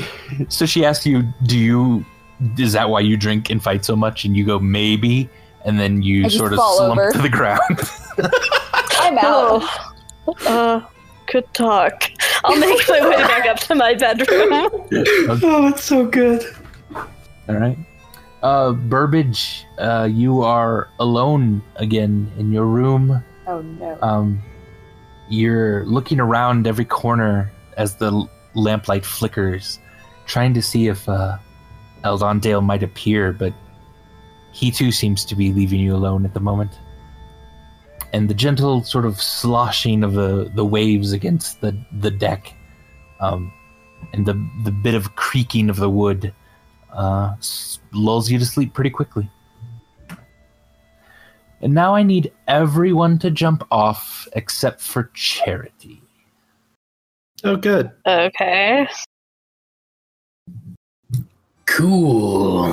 so she asked you, "Do you? Is that why you drink and fight so much?" And you go, "Maybe." And then you just sort of slump over. to the ground. I'm out. Oh, uh, good talk. I'll make my way back up to my bedroom. *laughs* Oh, it's so good. All right. Uh, Burbage, uh, you are alone again in your room. Oh no. Um, you're looking around every corner as the lamplight flickers, trying to see if uh, Eldondale might appear, but he too seems to be leaving you alone at the moment. And the gentle sort of sloshing of the, the waves against the, the deck, um, and the, the bit of creaking of the wood uh, lulls you to sleep pretty quickly. And now I need everyone to jump off except for Charity. Oh, good. Okay. Cool.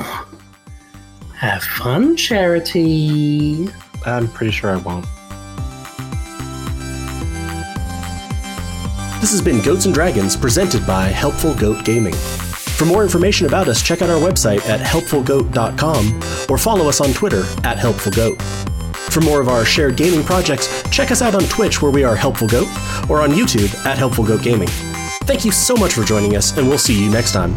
Have fun, Charity. I'm pretty sure I won't. This has been Goats and Dragons presented by Helpful Goat Gaming. For more information about us, check out our website at helpfulgoat.com or follow us on Twitter at helpfulgoat. For more of our shared gaming projects, check us out on Twitch where we are Helpful Goat or on YouTube at Helpful Goat Gaming. Thank you so much for joining us, and we'll see you next time.